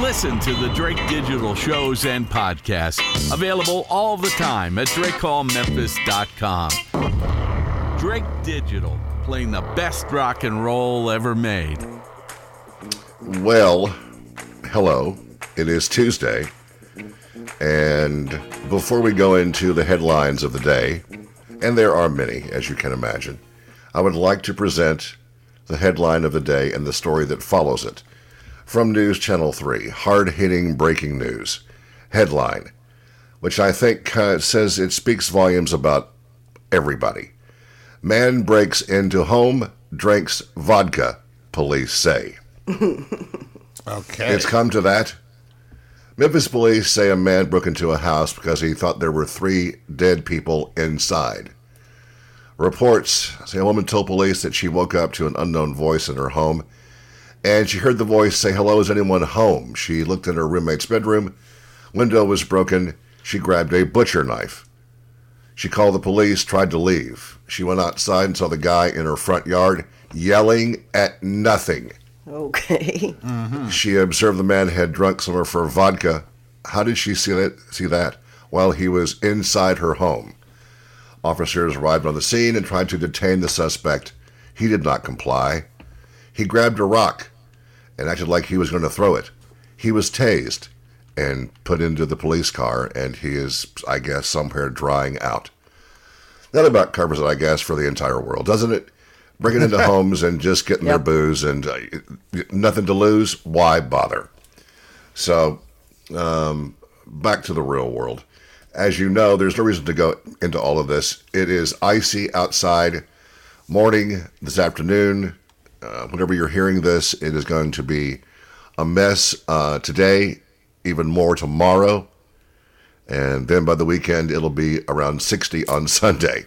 Listen to the Drake Digital shows and podcasts available all the time at DrakeHallMemphis.com. Drake Digital, playing the best rock and roll ever made. Well, hello. It is Tuesday. And before we go into the headlines of the day, and there are many, as you can imagine, I would like to present the headline of the day and the story that follows it. From News Channel 3, hard hitting breaking news. Headline, which I think uh, says it speaks volumes about everybody. Man breaks into home, drinks vodka, police say. Okay. It's come to that. Memphis police say a man broke into a house because he thought there were three dead people inside. Reports say a woman told police that she woke up to an unknown voice in her home and she heard the voice say, Hello, is anyone home? She looked in her roommate's bedroom. Window was broken. She grabbed a butcher knife. She called the police, tried to leave. She went outside and saw the guy in her front yard yelling at nothing. Okay. Mm-hmm. She observed the man had drunk some of her vodka. How did she see that? See that? While he was inside her home. Officers arrived on the scene and tried to detain the suspect. He did not comply. He grabbed a rock and acted like he was going to throw it. He was tased and put into the police car, and he is, I guess, somewhere drying out. That about covers it, I guess, for the entire world, doesn't it? Breaking into homes and just getting their booze and uh, nothing to lose. Why bother? So, um, back to the real world. As you know, there's no reason to go into all of this. It is icy outside, morning this afternoon. Uh, whenever you're hearing this, it is going to be a mess uh, today, even more tomorrow. And then by the weekend, it'll be around 60 on Sunday.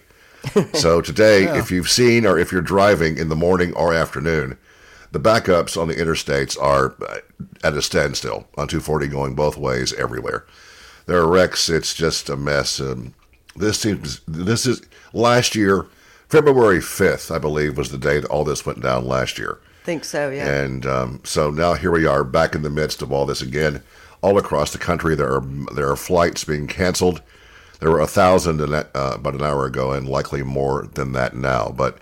So today, if you've seen or if you're driving in the morning or afternoon, the backups on the interstates are uh, at a standstill on 240 going both ways everywhere. There are wrecks. It's just a mess. Um, this seems this is last year, February 5th, I believe, was the day that all this went down last year. Think so, yeah. And um, so now here we are back in the midst of all this again. All across the country, there are there are flights being canceled. There were a thousand in that, uh, about an hour ago, and likely more than that now. But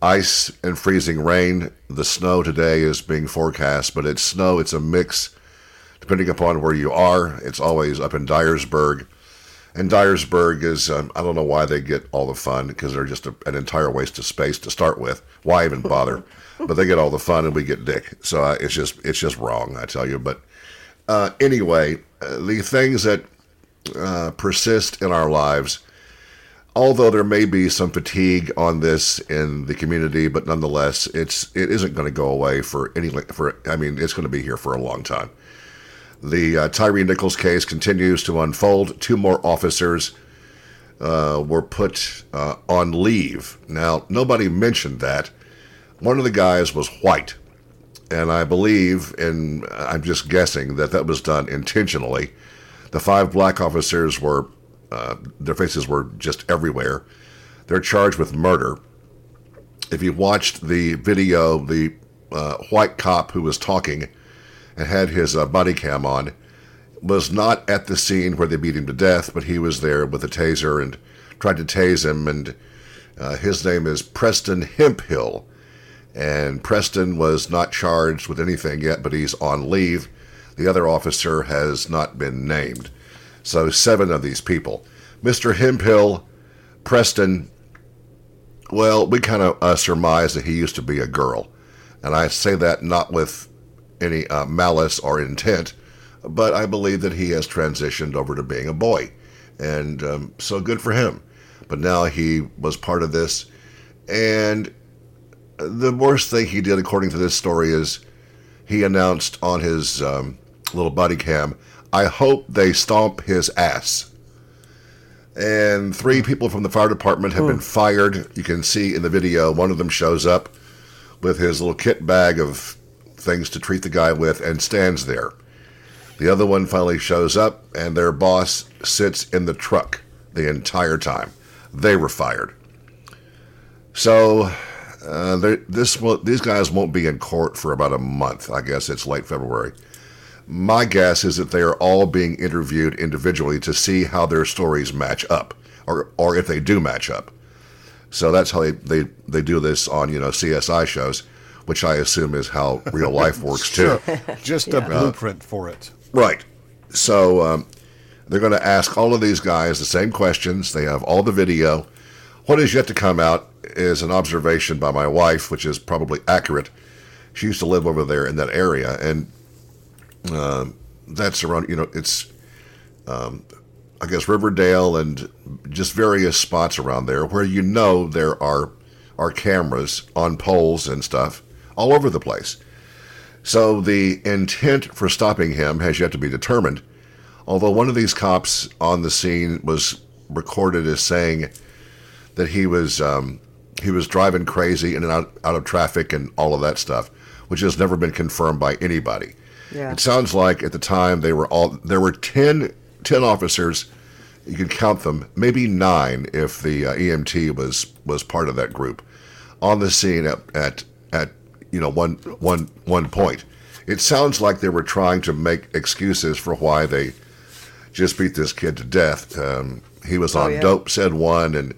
ice and freezing rain. The snow today is being forecast, but it's snow. It's a mix, depending upon where you are. It's always up in Dyersburg. And Dyersburg is, um, I don't know why they get all the fun because they're just a, an entire waste of space to start with. Why even bother? but they get all the fun and we get dick. So uh, it's just it's just wrong, I tell you. But uh, anyway, uh, the things that uh, persist in our lives, although there may be some fatigue on this in the community, but nonetheless, it's it isn't going to go away for any for. I mean, it's going to be here for a long time. The uh, Tyre Nichols case continues to unfold. Two more officers uh, were put uh, on leave. Now, nobody mentioned that. One of the guys was white, and I believe, and I'm just guessing, that that was done intentionally. The five black officers were, uh, their faces were just everywhere. They're charged with murder. If you watched the video, the uh, white cop who was talking and had his uh, body cam on was not at the scene where they beat him to death, but he was there with a taser and tried to tase him. And uh, his name is Preston Hemphill. And Preston was not charged with anything yet, but he's on leave. The other officer has not been named. So, seven of these people. Mr. Hemphill, Preston, well, we kind of uh, surmise that he used to be a girl. And I say that not with any uh, malice or intent, but I believe that he has transitioned over to being a boy. And um, so good for him. But now he was part of this. And the worst thing he did, according to this story, is he announced on his um, little body cam, I hope they stomp his ass. And three people from the fire department have been fired. You can see in the video, one of them shows up with his little kit bag of things to treat the guy with and stands there. The other one finally shows up, and their boss sits in the truck the entire time. They were fired. So uh, this will, these guys won't be in court for about a month. I guess it's late February. My guess is that they are all being interviewed individually to see how their stories match up, or or if they do match up. So that's how they, they, they do this on you know CSI shows, which I assume is how real life works too. Just a blueprint for it. Right. So um, they're going to ask all of these guys the same questions. They have all the video. What is yet to come out is an observation by my wife, which is probably accurate. She used to live over there in that area, and uh, that's around. You know, it's um, I guess Riverdale and just various spots around there where you know there are are cameras on poles and stuff all over the place. So the intent for stopping him has yet to be determined. Although one of these cops on the scene was recorded as saying that he was um, he was driving crazy in and out, out of traffic and all of that stuff, which has never been confirmed by anybody. Yeah. It sounds like at the time they were all there were 10, 10 officers. You can count them, maybe nine if the uh, EMT was was part of that group on the scene at at at you know one one one point. It sounds like they were trying to make excuses for why they just beat this kid to death. Um, he was on yeah. dope, said one, and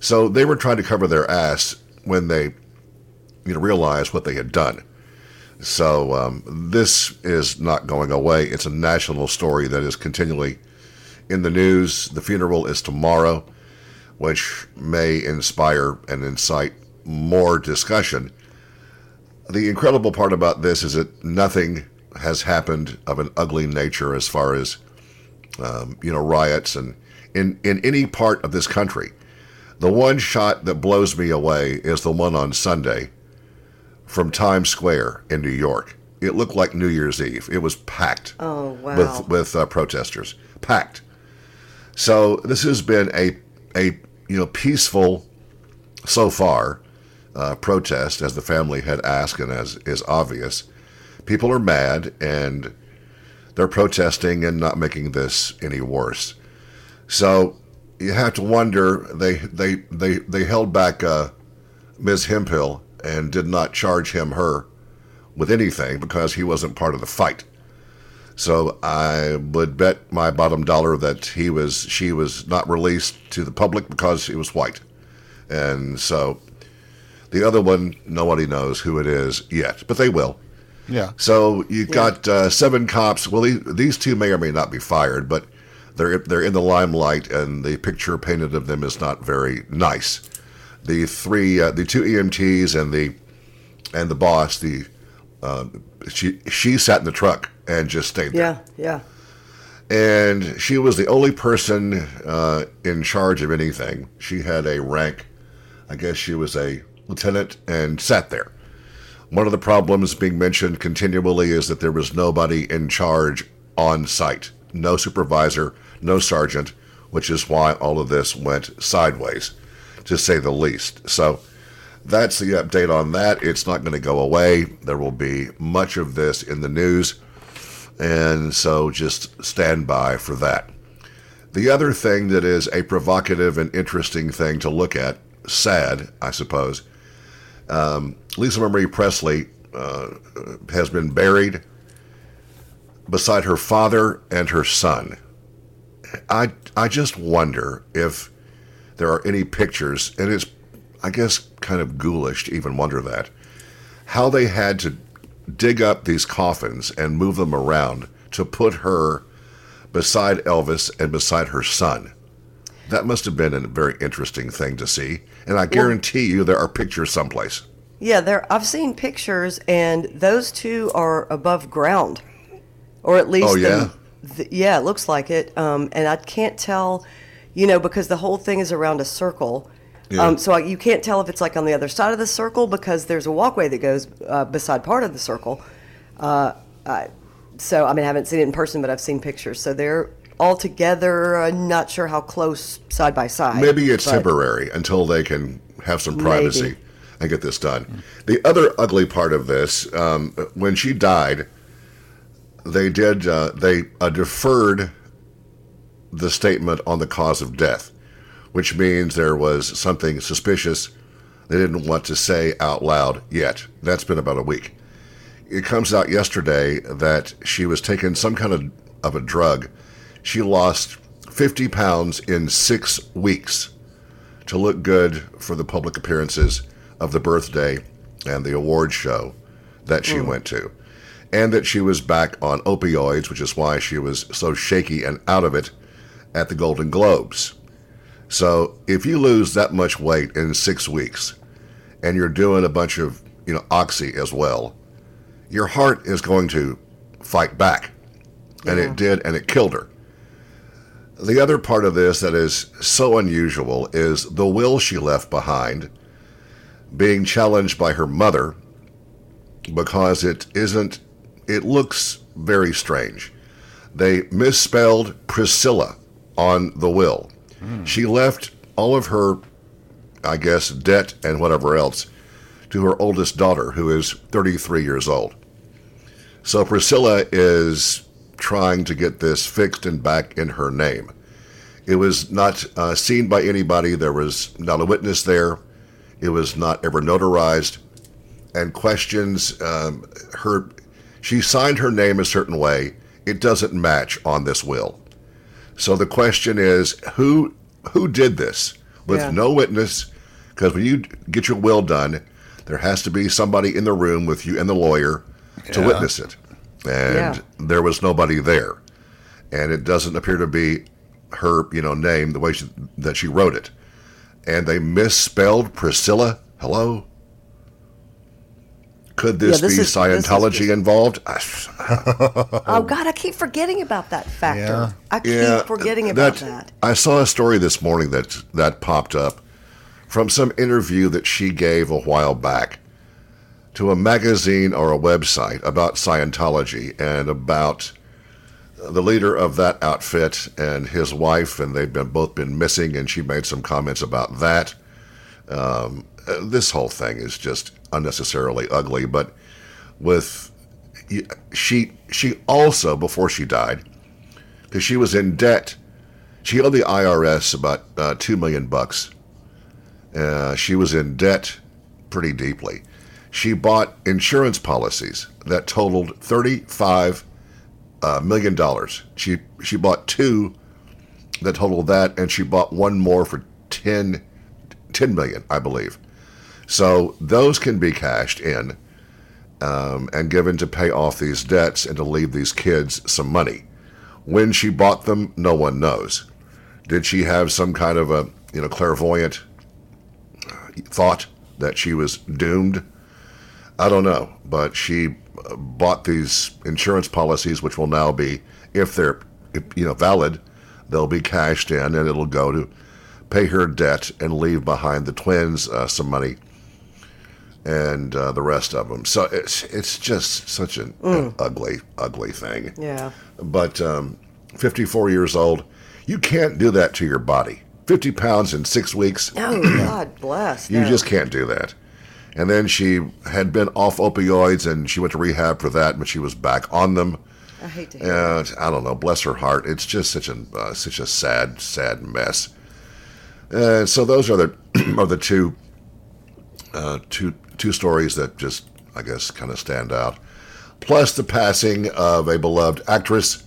so they were trying to cover their ass when they you know realized what they had done. So um, this is not going away. It's a national story that is continually in the news. The funeral is tomorrow, which may inspire and incite more discussion. The incredible part about this is that nothing has happened of an ugly nature as far as um, you know riots and in in any part of this country. The one shot that blows me away is the one on Sunday from Times Square in New York. It looked like New Year's Eve. It was packed Oh, wow. with with uh, protesters, packed. So this has been a a you know peaceful so far uh, protest, as the family had asked and as is obvious. People are mad and they're protesting and not making this any worse. So you have to wonder they they they they held back uh, Ms. Hemphill and did not charge him her with anything because he wasn't part of the fight. So I would bet my bottom dollar that he was she was not released to the public because he was white. And so the other one nobody knows who it is yet, but they will. Yeah. So you've got uh, seven cops. Well, these, these two may or may not be fired, but they're they're in the limelight, and the picture painted of them is not very nice. The three, uh, the two EMTs, and the and the boss, the uh, she she sat in the truck and just stayed there Yeah, yeah. and she was the only person uh, in charge of anything. She had a rank, I guess she was a lieutenant, and sat there. One of the problems being mentioned continually is that there was nobody in charge on site, no supervisor, no sergeant, which is why all of this went sideways, to say the least. So that's the update on that. It's not going to go away. There will be much of this in the news. And so just stand by for that. The other thing that is a provocative and interesting thing to look at, sad, I suppose, um, Lisa Marie Presley uh, has been buried beside her father and her son. I, I just wonder if there are any pictures, and it's, I guess, kind of ghoulish to even wonder that, how they had to dig up these coffins and move them around to put her beside Elvis and beside her son. That must have been a very interesting thing to see, and I guarantee you there are pictures someplace. Yeah, there. I've seen pictures, and those two are above ground, or at least. Oh, the- yeah? the- yeah, it looks like it. Um, and I can't tell, you know, because the whole thing is around a circle. Yeah. Um, so I, you can't tell if it's like on the other side of the circle because there's a walkway that goes uh, beside part of the circle. Uh, I, so I mean, I haven't seen it in person, but I've seen pictures. So they're all together. I'm not sure how close side by side. Maybe it's temporary until they can have some privacy Maybe. and get this done. The other ugly part of this, um, when she died, they did uh, they uh, deferred the statement on the cause of death, which means there was something suspicious they didn't want to say out loud yet. That's been about a week. it comes out yesterday that she was taking some kind of, of a drug. She lost 50 pounds in six weeks to look good for the public appearances of the birthday and the award show that she mm. went to. And that she was back on opioids, which is why she was so shaky and out of it at the Golden Globes. So if you lose that much weight in six weeks and you're doing a bunch of, you know, oxy as well, your heart is going to fight back. And it did, and it killed her. The other part of this that is so unusual is the will she left behind being challenged by her mother because it isn't, it looks very strange. They misspelled Priscilla on the will. Hmm. She left all of her, I guess, debt and whatever else to her oldest daughter, who is 33 years old. So Priscilla is trying to get this fixed and back in her name. It was not uh, seen by anybody. There was not a witness there. It was not ever notarized. And questions um, her. She signed her name a certain way. It doesn't match on this will. So the question is, who who did this with Yeah. no witness? Because when you get your will done, there has to be somebody in the room with you and the lawyer to witness it, and Yeah. there was nobody there, and it doesn't appear to be her, you know, name the way she, that she wrote it, and they misspelled Priscilla. Hello. Could this, Yeah, this be is- Scientology just- involved? Oh God, I keep forgetting about that factor. Yeah. I keep forgetting about that. I saw a story this morning that that popped up from some interview that she gave a while back to a magazine or a website about Scientology and about the leader of that outfit and his wife, and they've been both been missing, and she made some comments about that. Um, this whole thing is just unnecessarily ugly, but with she she also before she died because she was in debt. She owed the IRS about uh, two million bucks. Uh, she was in debt pretty deeply. She bought insurance policies that totaled thirty-five uh, million dollars. She she bought two that totaled that, and she bought one more for 10, 10 million, I believe. So those can be cashed in um, and given to pay off these debts and to leave these kids some money. When she bought them, no one knows. Did she have some kind of a you know clairvoyant thought that she was doomed? I don't know, but she uh, bought these insurance policies, which will now be, if they're if, you know valid, they'll be cashed in, and it'll go to pay her debt and leave behind the twins uh, some money and uh, the rest of them. So it's it's just such an, an ugly, ugly thing. Yeah. But um, 54 years old, you can't do that to your body. 50 pounds in six weeks, Oh God bless. you just can't do that. And then she had been off opioids and she went to rehab for that, but she was back on them. I hate to hear. And I don't know, bless her heart. It's just such a uh, such a sad, sad mess. Uh, so those are the are the two uh, two two stories that just I guess kind of stand out. Plus the passing of a beloved actress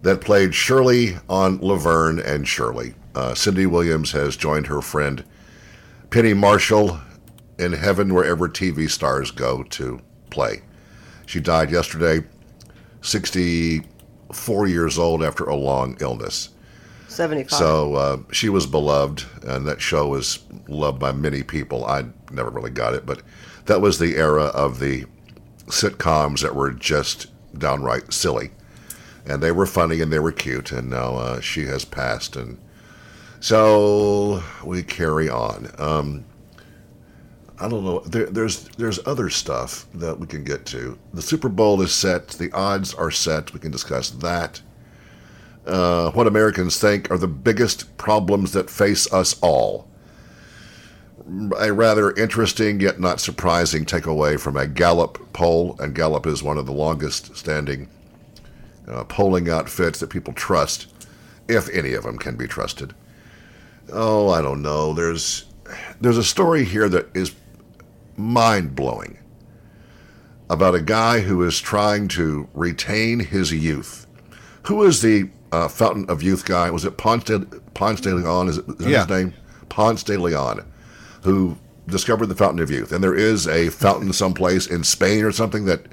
that played Shirley on Laverne and Shirley. Uh, Cindy Williams has joined her friend Penny Marshall in heaven wherever TV stars go to play. She died yesterday, 64 years old after a long illness. Seventy-five. So uh, she was beloved, and that show was loved by many people. I never really got it, but that was the era of the sitcoms that were just downright silly. And they were funny and they were cute, and now uh, she has passed. And so we carry on. Um, I don't know. There, there's there's other stuff that we can get to. The Super Bowl is set. The odds are set. We can discuss that uh, what Americans think are the biggest problems that face us all. A rather interesting yet not surprising takeaway from a Gallup poll, and Gallup is one of the longest standing uh, polling outfits that people trust, if any of them can be trusted. Oh, I don't know. There's there's a story here that is mind blowing. about a guy who is trying to retain his youth. Who is the uh, Fountain of Youth guy? Was it Ponce de, Ponce de Leon? Is, it, is Yeah. his name? Ponce de Leon, who discovered the Fountain of Youth. And there is a fountain someplace in Spain or something that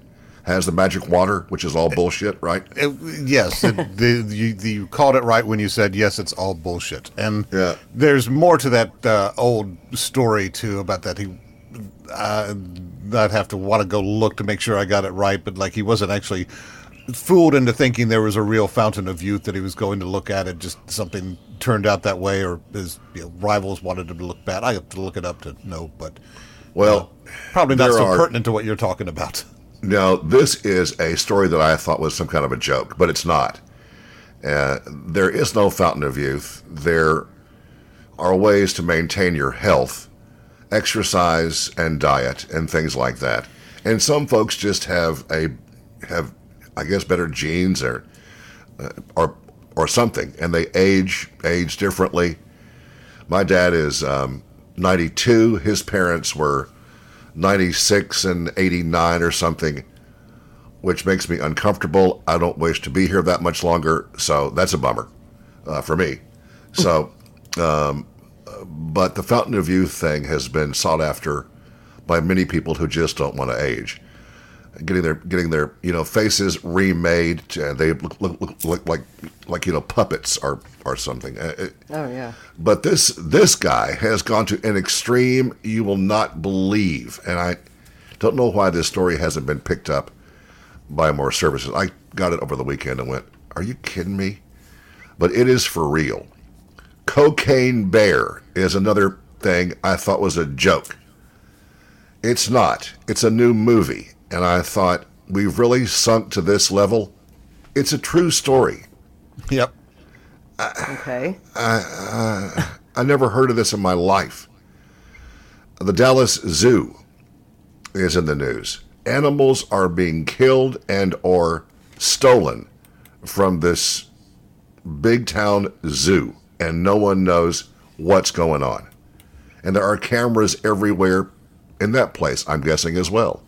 has the magic water, which is all bullshit, right? It- yes, it, the, you, you called it right when you said yes. It's all bullshit, and Yeah. there's more to that uh, old story too about that. He, uh, I'd have to want to go look to make sure I got it right, but like he wasn't actually fooled into thinking there was a real fountain of youth that he was going to look at. It just something turned out that way, or his you know, rivals wanted him to look bad. I have to look it up to know, but Well, probably not so are- pertinent to what you're talking about. Now, this is a story that I thought was some kind of a joke, but it's not. Uh, there is no fountain of youth. There are ways to maintain your health, exercise and diet, and things like that. And some folks just have a have, I guess, better genes or uh, or or something, and they age age differently. My dad is um, 92. His parents were 96 and 89 or something, which makes me uncomfortable. I don't wish to be here that much longer, so that's a bummer uh, for me. So, um, but the Fountain of Youth thing has been sought after by many people who just don't want to age. Getting their getting their you know faces remade, and they look, look, look, look like like you know puppets or or something. Uh, it- Oh yeah. but this this guy has gone to an extreme you will not believe, and I don't know why this story hasn't been picked up by more services. I got it over the weekend and went, "Are you kidding me?" But it is for real. Cocaine Bear is another thing I thought was a joke. It's not. It's a new movie, and I thought we've really sunk to this level. It's a true story. Yep. Okay. I never heard of this in my life. The Dallas Zoo is in the news. Animals are being killed and or stolen from this big town zoo and no one knows what's going on. And there are cameras everywhere in that place, I'm guessing as well.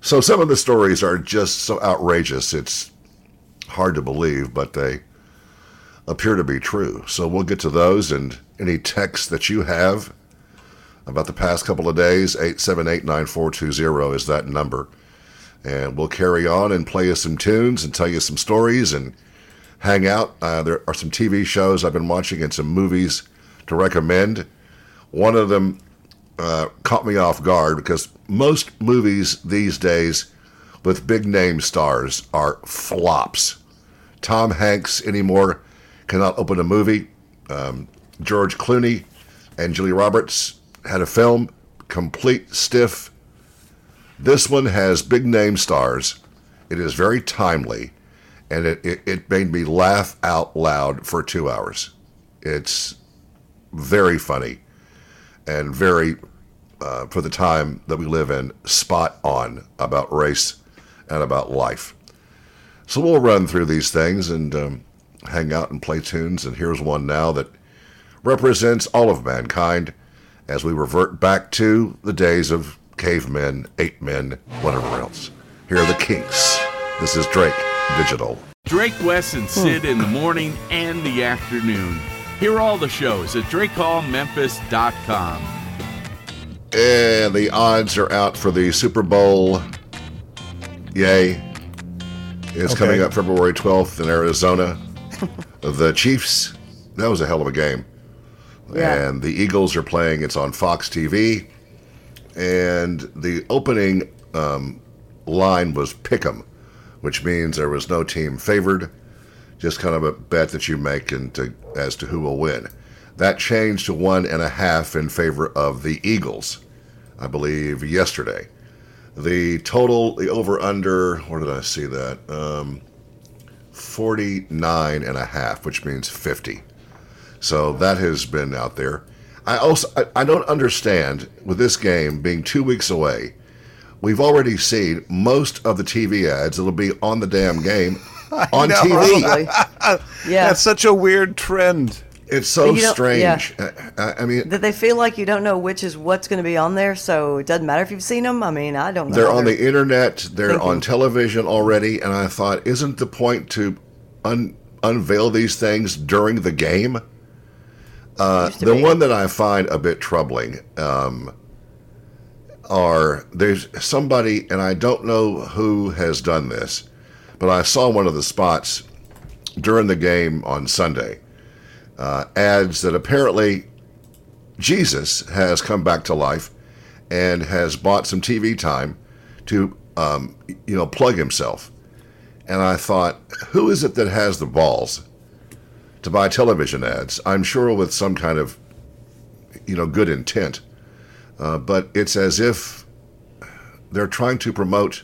So some of the stories are just so outrageous it's hard to believe, but they appear to be true. So we'll get to those and any texts that you have about the past couple of days. 878-9420 is that number. And we'll carry on and play you some tunes and tell you some stories and hang out. Uh, there are some TV shows I've been watching and some movies to recommend. One of them uh, caught me off guard because most movies these days with big name stars are flops. Tom Hanks anymore cannot open a movie. Um, George Clooney and Julie Roberts had a film, complete stiff. This one has big name stars. It is very timely, and it, it, it made me laugh out loud for two hours. It's very funny and very, uh, for the time that we live in, spot on about race and about life. So we'll run through these things and um, hang out and play tunes. And here's one now that represents all of mankind as we revert back to the days of cavemen, ape men, whatever else. Here are the Kinks. This is Drake Digital. Drake Wes and Syd in the morning and the afternoon. Hear all the shows at drakehallmemphis.com. And the odds are out for the Super Bowl. Yay. It's Okay. coming up February 12th in Arizona. the Chiefs, that was a hell of a game. Yeah. And the Eagles are playing, it's on Fox TV. And the opening um, line was pick 'em, which means there was no team favored, just kind of a bet that you make as to who will win. That changed to one and a half in favor of the Eagles, I believe, yesterday. The total, the over under, where did I see that? Um, 49 and a half, which means 50. So that has been out there. I also I, I don't understand with this game being two weeks away. We've already seen most of the TV ads that'll be on the damn game on know. TV. Yeah. That's such a weird trend. It's so You don't- strange. I, I mean, That they feel like you don't know which is what's going to be on there, so it doesn't matter if you've seen them. I mean, I don't know. they're how on the internet, they're thinking. on television already, and I thought, isn't the point to un, unveil these things during the game? Uh, the be. one that I find a bit troubling um, are there's somebody, and I don't know who has done this, but I saw one of the spots during the game on Sunday. Uh, ads that apparently Jesus has come back to life and has bought some TV time to, um, you know, plug himself. And I thought, who is it that has the balls to buy television ads? I'm sure with some kind of, you know, good intent. Uh, but it's as if they're trying to promote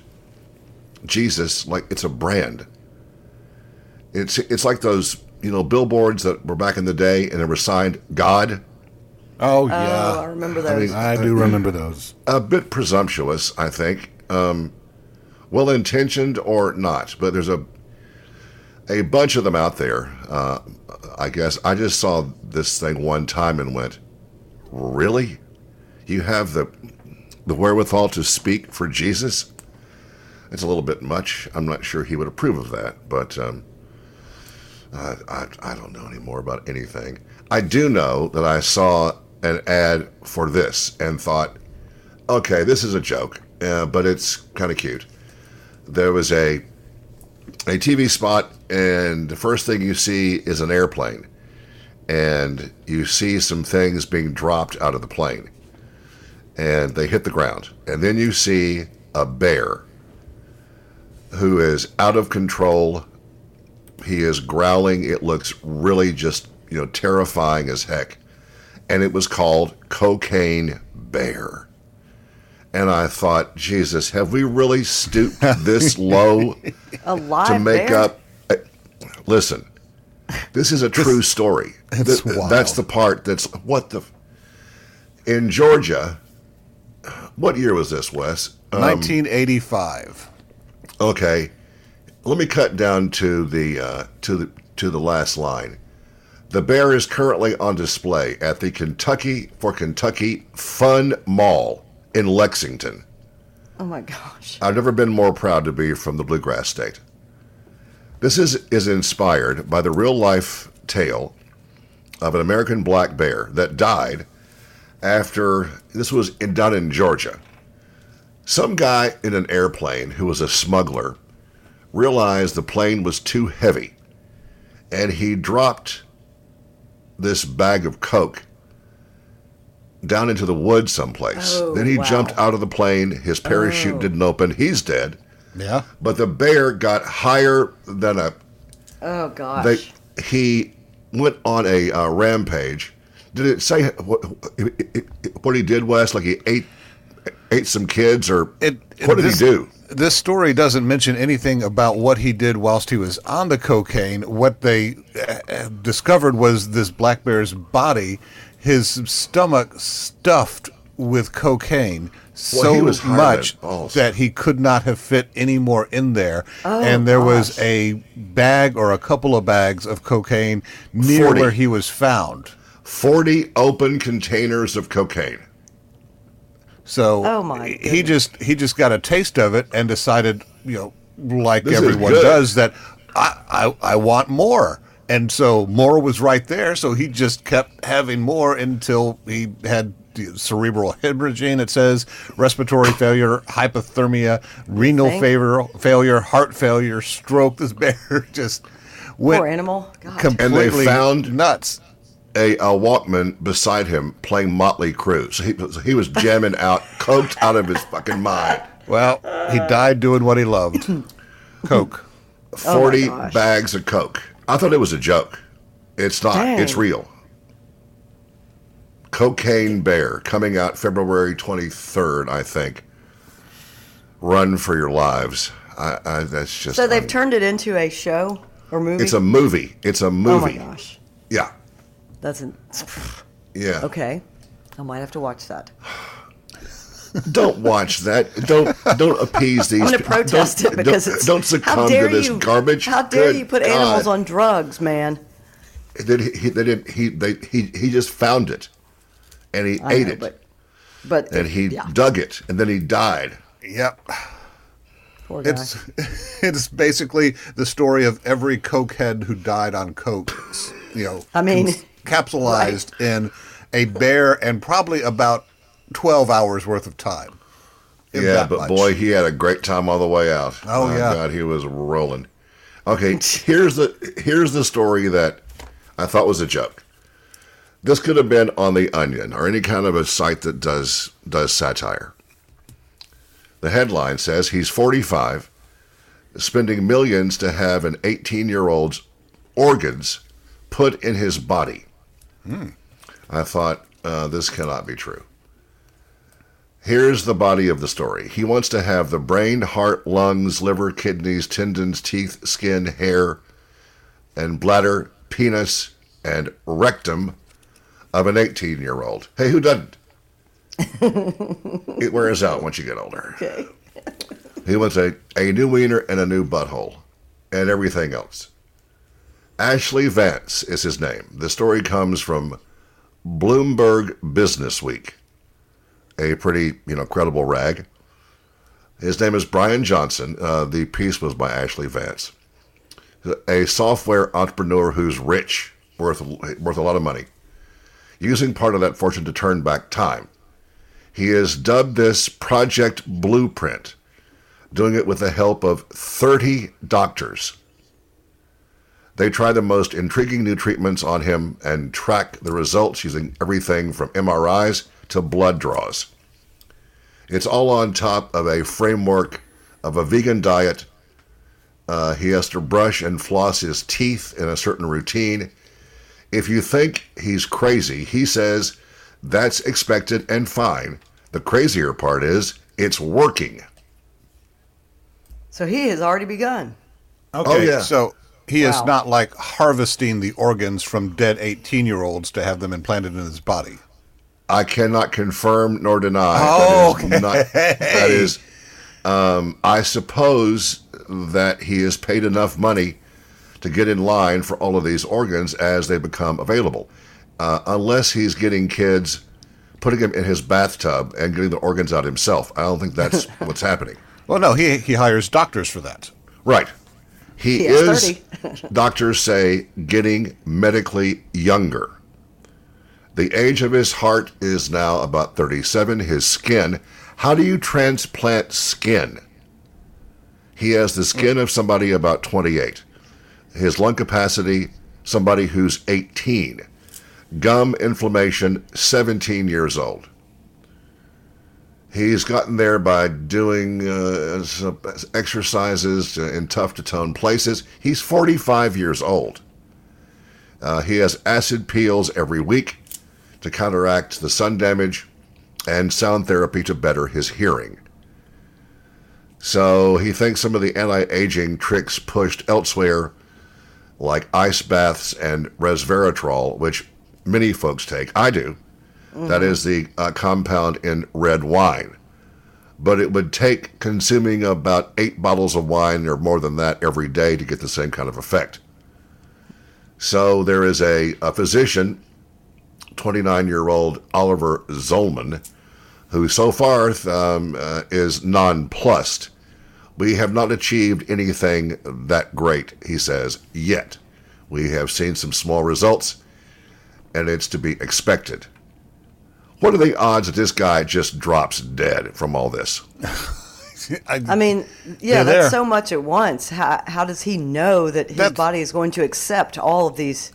Jesus like it's a brand. It's it's like those you know billboards that were back in the day and they were signed God. Oh Oh, I yeah, remember I mean, those. I do remember those. a bit presumptuous, I think. Um, well intentioned or not, but there's a a bunch of them out there. Uh, I guess I just saw this thing one time and went, "Really? You have the the wherewithal to speak for Jesus?" It's a little bit much. I'm not sure he would approve of that, but um, I, I, I don't know anymore about anything. I do know that I saw an ad for this and thought, okay, this is a joke, uh, but it's kind of cute. There was a a TV spot, and the first thing you see is an airplane, and you see some things being dropped out of the plane, and they hit the ground, and then you see a bear who is out of control. He is growling. It looks really just you know terrifying as heck and it was called Cocaine Bear. And I thought, Jesus, have we really stooped this low A live to make bear? up? eh, Listen, this is a true story. It's Th- wild. That's the part that's what the. In Georgia, what year was this, Wes? Um, 1985. Okay, let me cut down to the uh, to the to the last line. The bear is currently on display at the Kentucky for Kentucky Fun Mall in Lexington. Oh my gosh. I've never been more proud to be from the bluegrass state. This is is inspired by the real life tale of an American black bear that died after this was in, done in Georgia. Some guy in an airplane who was a smuggler realized the plane was too heavy and he dropped this bag of coke down into the woods someplace. Oh, then he wow. jumped out of the plane, his parachute Oh. didn't open, he's dead. Yeah. But the bear got higher than a Oh gosh. they he went on a uh, rampage. Did it say what, what he did, Wes? Like he ate ate some kids, or It, what did this, he do? This story doesn't mention anything about what he did whilst he was on the cocaine. What they uh, discovered was this black bear's body, his stomach stuffed with cocaine so he was much that he could not have fit any more in there. Oh, and there was a bag or a couple of bags of cocaine near 40. where he was found. Forty open containers of cocaine. So Oh, my he just he just got a taste of it and decided, you know, like This everyone does, that I, I I want more. And so more was right there, so he just kept having more until he had cerebral hemorrhaging. It says respiratory failure, hypothermia, renal think? failure, failure, heart failure, stroke. This bear just went Poor animal. God. completely found- nuts. A, a Walkman beside him playing Motley Crue. So he, was- he was jamming out, coked out of his fucking mind. Well, he died doing what he loved, coke. Oh Forty gosh. bags of coke. I thought it was a joke. It's not. Dang. It's real. Cocaine Bear coming out February 23rd, I think. Run for your lives. I, I that's just. so they've un- turned it into a show or movie. It's a movie. It's a oh movie. oh movie. my gosh. Yeah. That's an, Yeah. okay. I might have to watch that. Don't watch that. Don't don't appease these. I'm going to protest don't- it because don't, it's. don't how succumb dare to this you, garbage. How dare Good you put God. animals on drugs, man? Then he, he they didn't he they he he just found it, and he I ate know, it, but but and he yeah, dug it, and then he died. Yep. poor guy. It's it's basically the story of every cokehead who died on coke. You know, I mean, cons- capsulized in a bear and probably about twelve hours worth of time. Yeah, but much. boy, he had a great time all the way out. Oh, My yeah. God, he was rolling. Okay, here's the here's the story that I thought was a joke. This could have been on the Onion or any kind of a site that does does satire. The headline says he's 45, spending millions to have an 18 year old's organs put in his body. I thought uh, this cannot be true. Here's the body of the story. He wants to have the brain, heart, lungs, liver, kidneys, tendons, teeth, skin, hair, and bladder, penis, and rectum of an 18 year old. Hey, who doesn't? it wears out once you get older. okay. He wants a, a new wiener and a new butthole and everything else. Ashley Vance is his name. The story comes from Bloomberg Business Week, a pretty, you know, credible rag. His name is Brian Johnson. Uh, the piece was by Ashley Vance, a software entrepreneur who's rich, worth worth a lot of money, using part of that fortune to turn back time. He has dubbed this Project Blueprint, doing it with the help of 30 doctors. They try the most intriguing new treatments on him and track the results using everything from MRIs to blood draws. It's all on top of a framework of a vegan diet. Uh, he has to brush and floss his teeth in a certain routine. If you think he's crazy, he says that's expected and fine. The crazier part is it's working. So he has already begun. Okay, Oh, yeah. so he is not like harvesting the organs from dead 18 year olds to have them implanted in his body. I cannot confirm nor deny. Oh, that is, not, that is um, I suppose that he is paid enough money to get in line for all of these organs as they become available. Uh, unless he's getting kids, putting them in his bathtub and getting the organs out himself. I don't think that's what's happening. Well, no, he, he hires doctors for that. Right. He, is, doctors say, getting medically younger. The age of his heart is now about 37. His skin, how do you transplant skin? He has the skin of somebody about 28. His lung capacity, somebody who's 18. Gum inflammation, 17 years old. He's gotten there by doing uh, exercises in tough to tone places. He's 45 years old. Uh, he has acid peels every week to counteract the sun damage and sound therapy to better his hearing. So he thinks some of the anti aging tricks pushed elsewhere, like ice baths and resveratrol, which many folks take. I do. That is the uh, compound in red wine. But it would take consuming about eight bottles of wine or more than that every day to get the same kind of effect. So there is a, a physician, 29 year old Oliver Zolman, who so far um, uh, is nonplussed. We have not achieved anything that great, he says, yet. We have seen some small results, and it's to be expected. What are the odds that this guy just drops dead from all this? I mean, yeah, that's there. so much at once. How, how does he know that his That's- body is going to accept all of these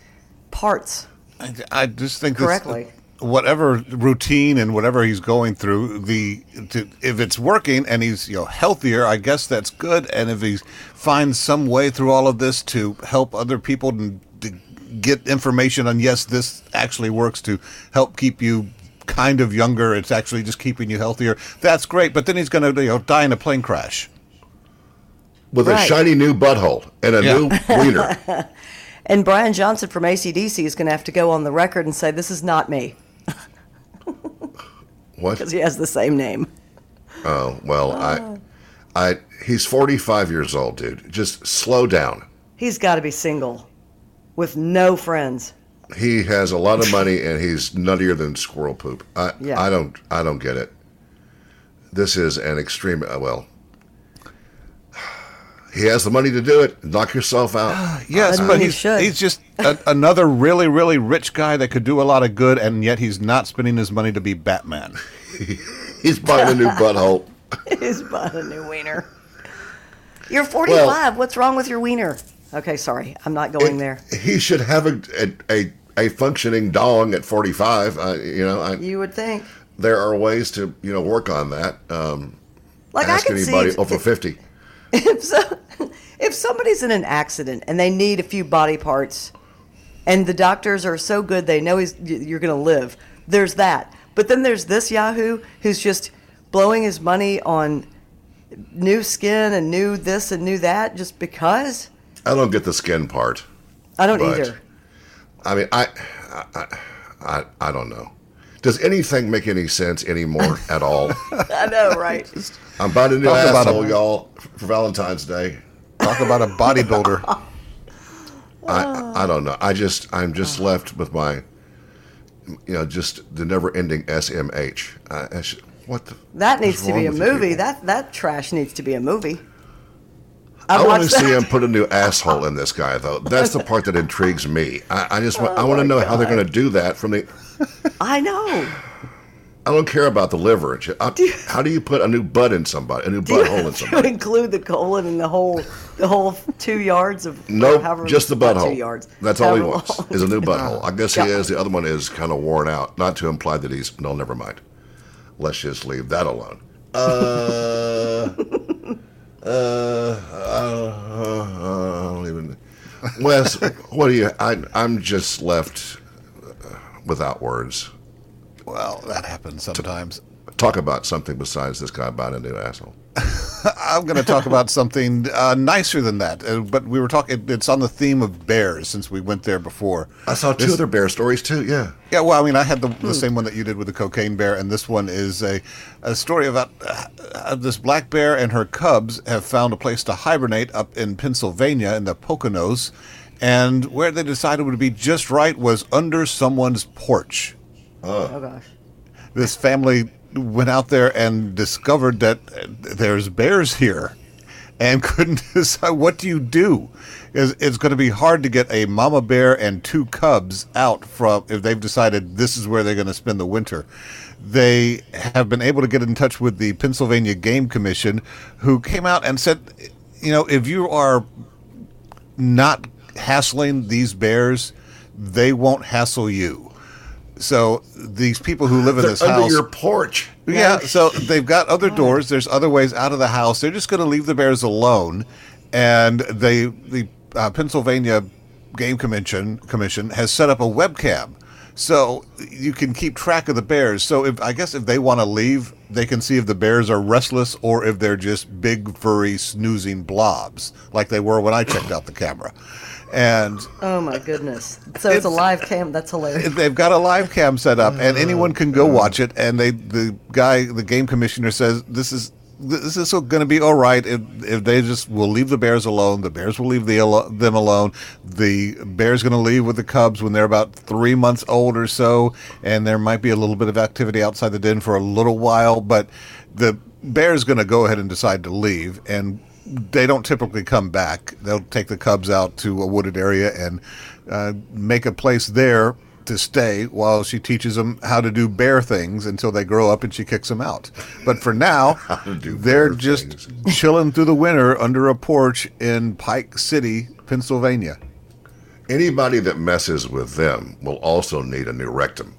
parts? I, I just think this- Correctly. whatever routine and whatever he's going through, the to, if it's working and he's you know healthier, I guess that's good. And if he finds some way through all of this to help other people and to get information on yes, this actually works to help keep you kind of younger. It's actually just keeping you healthier. That's great. But then he's going to you know die in a plane crash. With a shiny new butthole and a Yeah. new wiener. And Brian Johnson from ACDC is going to have to go on the record and say, This is not me, What? because he has the same name. Oh well, I, ah. I. He's forty-five years old, dude. Just slow down. He's got to be single. with no friends. He has a lot of money and he's nuttier than squirrel poop. I Yeah. I don't I don't get it. This is an extreme. uh, Well, he has the money to do it. Knock yourself out. Yes, but he's, should. he's just a, another really, really rich guy that could do a lot of good, and yet he's not spending his money to be Batman. He's buying a new butthole. He's bought a new wiener. You're 45. What's wrong with your wiener? Okay, sorry. I'm not going there. He should have a a, a, a functioning dong at 45. I, you know, I, You would think. there are ways to you know work on that. Um, Like ask I can anybody see over 50. if so, if somebody's in an accident and they need a few body parts, and the doctors are so good they know he's you're going to live. There's that. But then there's this Yahoo who's just blowing his money on new skin and new this and new that just because. I don't get the skin part. I don't Right. either. I mean, I, I, I, I don't know. Does anything make any sense anymore at all? I know, right? I'm about a new Talk about asshole, a- y'all, for Valentine's Day. Talk about a bodybuilder. I, I don't know. I just, I'm just left with my, you know, just the never-ending SMH. I, I sh- what the? That needs to be a movie. people? That that trash needs to be a movie. I I'd want to see that. him put a new asshole in this guy, though. That's the part that intrigues me. I, I just want, I Oh want to know how they're going to do that. From the, I know. I don't care about the liver. and shit. I- how do you put a new butt in somebody, a new butthole in somebody? include the colon and the whole the whole two yards of Nope, just the butthole. Two yards. That's all he wants long. is a new butthole. I guess Yeah. he is. The other one is kind of worn out. Not to imply that he's no, never mind. Let's just leave that alone. Uh, uh, uh, I don't even. Wes, what do you? I, I'm just left uh, without words. well, that happens sometimes. Talk about something besides this guy buying a new asshole. I'm going to talk about something uh, nicer than that. Uh, but we were talking, it's on the theme of bears since we went there before. I saw two other bear stories too. Yeah. Yeah, well, I mean, I had the, the same one that you did with the cocaine bear, and this one is a, a story about uh, uh, this black bear and her cubs have found a place to hibernate up in Pennsylvania in the Poconos, and where they decided would be just right was under someone's porch. Oh gosh. This family went out there and discovered that there's bears here and couldn't decide what do you do. It's, it's going to be hard to get a mama bear and two cubs out from if they've decided this is where they're going to spend the winter. They have been able to get in touch with the pennsylvania game commission who came out and said you know if you are not hassling these bears they won't hassle you so these people who live in They're this under house your porch. yeah, so they've got other doors. There's other ways out of the house. They're just going to leave the bears alone, and they the uh, Pennsylvania Game Commission Commission has set up a webcam, so you can keep track of the bears. So if I guess if they want to leave, they can see if the bears are restless or if they're just big furry snoozing blobs like they were when I checked out the camera, and. Oh my goodness. So it's a live cam. That's hilarious. They've got a live cam set up, and oh, anyone can go watch it. And they, the guy, the game commissioner says this is this is going to be all right if, if they just will leave the bears alone. The bears will leave the, them alone. The bear's going to leave with the cubs when they're about three months old or so, and there might be a little bit of activity outside the den for a little while, but the bear's going to go ahead and decide to leave and they don't typically come back. They'll take the cubs out to a wooded area and uh, make a place there to stay while she teaches them how to do bear things until they grow up and she kicks them out. But for now, they're just chilling through the winter under a porch in Pike City, Pennsylvania. Anybody that messes with them will also need a new rectum.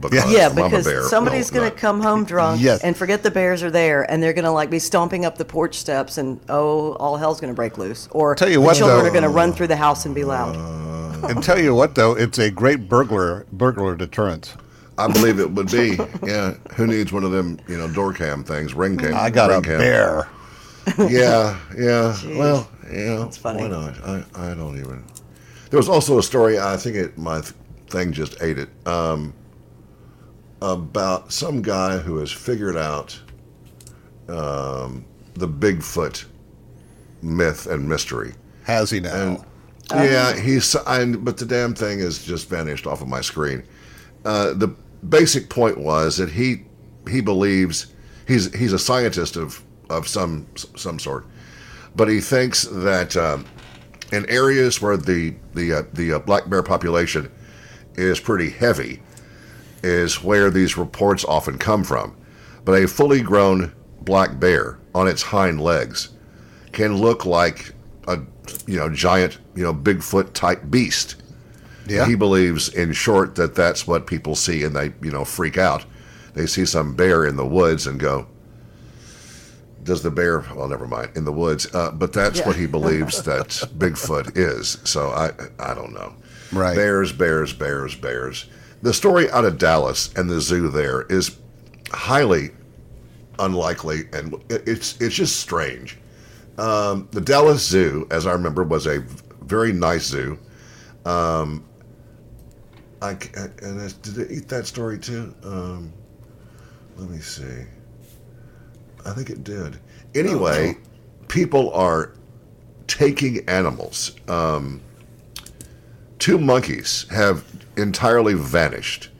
Because Yeah, Mama because Bear somebody's will going not- to come home drunk Yes. and forget the bears are there, and they're going to like be stomping up the porch steps, and oh, all hell's going to break loose. Or Tell you the what, children though- are going to run through the house and be loud. And tell you what, though, it's a great burglar burglar deterrent. I believe it would be. Yeah. Who needs one of them, you know, door cam things, ring cam? I got a cam. bear. Yeah, yeah. Well, yeah. That's funny. Why not? I, I don't even. There was also a story. I think it my thing just ate it. Um, about some guy who has figured out um, the Bigfoot myth and mystery. Has he now? And Yeah, he's. I, but the damn thing has just vanished off of my screen. Uh, the basic point was that he he believes he's he's a scientist of of some some sort, but he thinks that um, in areas where the the uh, the uh, black bear population is pretty heavy is where these reports often come from. But a fully grown black bear on its hind legs can look like a you know giant you know Bigfoot type beast. Yeah. He believes, in short, that that's what people see and they you know freak out. They see some bear in the woods and go, "Does the bear?" Well, never mind. In the woods, uh, but that's Yeah. what he believes that Bigfoot is. So I I don't know. Right. Bears, bears, bears, bears. The story out of Dallas and the zoo there is highly unlikely, and it's it's just strange. Um, the Dallas Zoo, as I remember, was a very nice zoo. Um, I, I- did it eat that story too? Um, let me see. I think it did. Anyway, people are taking animals. Um, two monkeys have entirely vanished.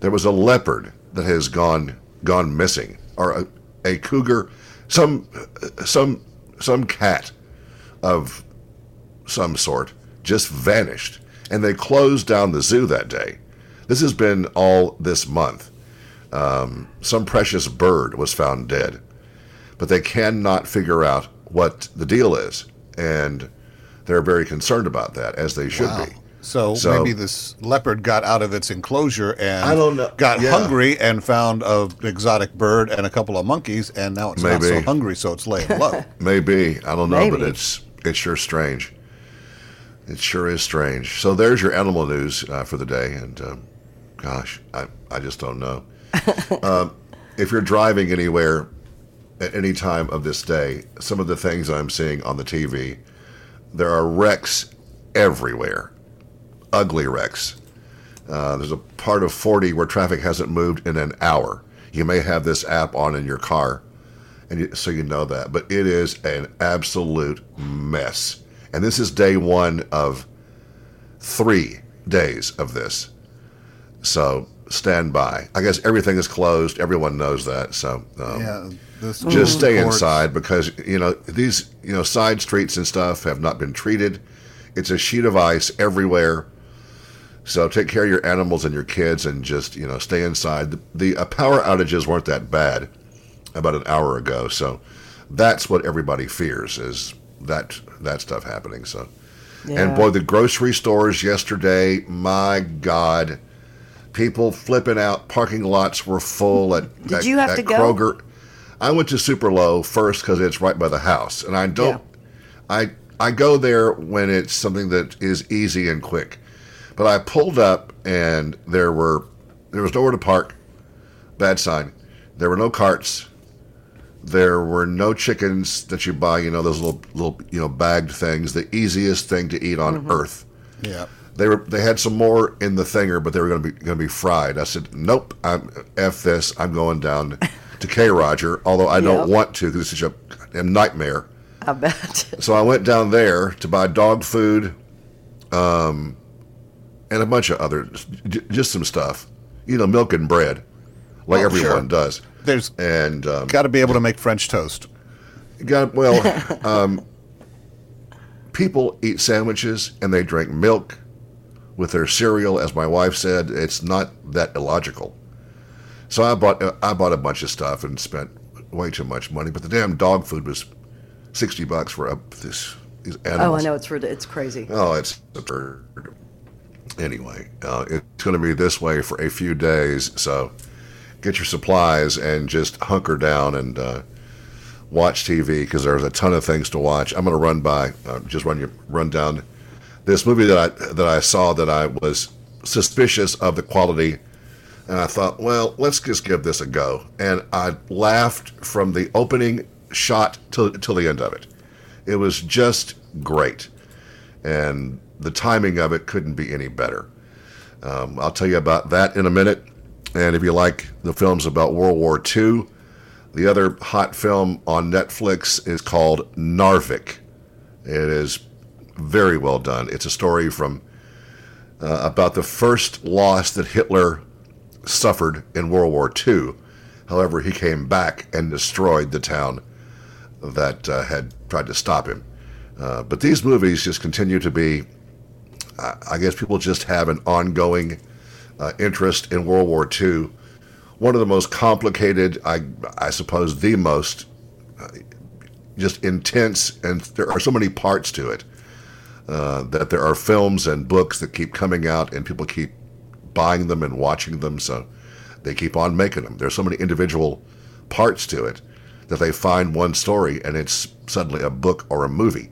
There was a leopard that has gone gone missing, or a, a cougar, some some some cat of some sort just vanished, and they closed down the zoo that day. This has been all this month. Um, some precious bird was found dead, but they cannot figure out what the deal is, and they're very concerned about that, as they should Wow. be. So, So- maybe this leopard got out of its enclosure and I don't know. got Yeah. hungry and found a exotic bird and a couple of monkeys, and now it's not so hungry, so it's laying low. Maybe I don't know, but it's it's sure strange. It sure is strange. So there's your animal news uh, for the day, and um, gosh, I I just don't know. um, if you're driving anywhere at any time of this day, some of the things I'm seeing on the TV, there are wrecks everywhere, ugly wrecks. Uh, there's a part of 40 where traffic hasn't moved in an hour. You may have this app on in your car, and you, so you know that. But it is an absolute mess. And this is day one of three days of this. So stand by. I guess everything is closed. Everyone knows that. So um, yeah, just stay courts- inside because you know these you know side streets and stuff have not been treated. It's a sheet of ice everywhere. So take care of your animals and your kids and just you know stay inside. The, the uh, power outages weren't that bad about an hour ago, so that's what everybody fears is that that stuff happening. So and boy, the grocery stores yesterday, my God, people flipping out. Parking lots were full at. Did at- you have to go? Kroger. I went to Superlo first because it's right by the house, and I don't. I I go there when it's something that is easy and quick. But I pulled up, and there were there was nowhere to park. Bad sign. There were no carts. There were no chickens that you buy. You know those little little you know bagged things. The easiest thing to eat on earth. Yeah. They were they had some more in the thinger, but they were going to be going to be fried. I said, "Nope, I'm f this. I'm going down to K Roger." Although I don't want to because it's such a goddamn nightmare. I bet. So I went down there to buy dog food, um, and a bunch of other j- just some stuff, you know, milk and bread, like Oh, everyone sure. does. There's And um, got to be able to make French toast. got well, um, people eat sandwiches and they drink milk with their cereal. As my wife said, it's not that illogical. So I bought I bought a bunch of stuff and spent way too much money. But the damn dog food was sixty bucks for a, this these animals. Oh, I know it's rid- it's crazy. Oh, it's absurd. Anyway, uh, it's going to be this way for a few days. So get your supplies and just hunker down and uh, watch TV because there's a ton of things to watch. I'm going to run by, uh, just run you run down this movie that I that I saw that I was suspicious of the quality, and I thought, well, let's just give this a go. And I laughed from the opening shot till till the end of it. It was just great, and the timing of it couldn't be any better. Um, I'll tell you about that in a minute. And if you like the films about World War II, the other hot film on Netflix is called Narvik. It is very well done. It's a story from uh, about the first loss that Hitler suffered in World War II. However, he came back and destroyed the town that uh, had tried to stop him. Uh, but these movies just continue to be, I guess people just have an ongoing uh, interest in World War II. One of the most complicated, I, I suppose, the most uh, just intense, and there are so many parts to it uh, that there are films and books that keep coming out, and people keep buying them and watching them. So they keep on making them. There's so many individual parts to it that they find one story and it's suddenly a book or a movie.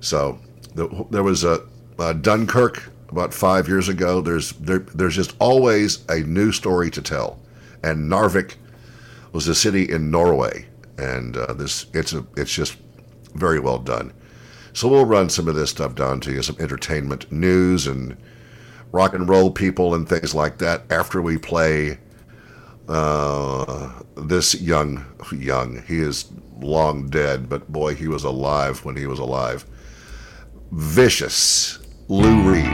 So the, there was a, a, Dunkirk about five years ago. There's there, there's just always a new story to tell, and Narvik was a city in Norway, and uh, this it's a it's just very well done. So we'll run some of this stuff down to you, some entertainment news and rock and roll people and things like that after we play uh, this young, young, he is long dead, but boy, he was alive when he was alive. Vicious Lou Reed.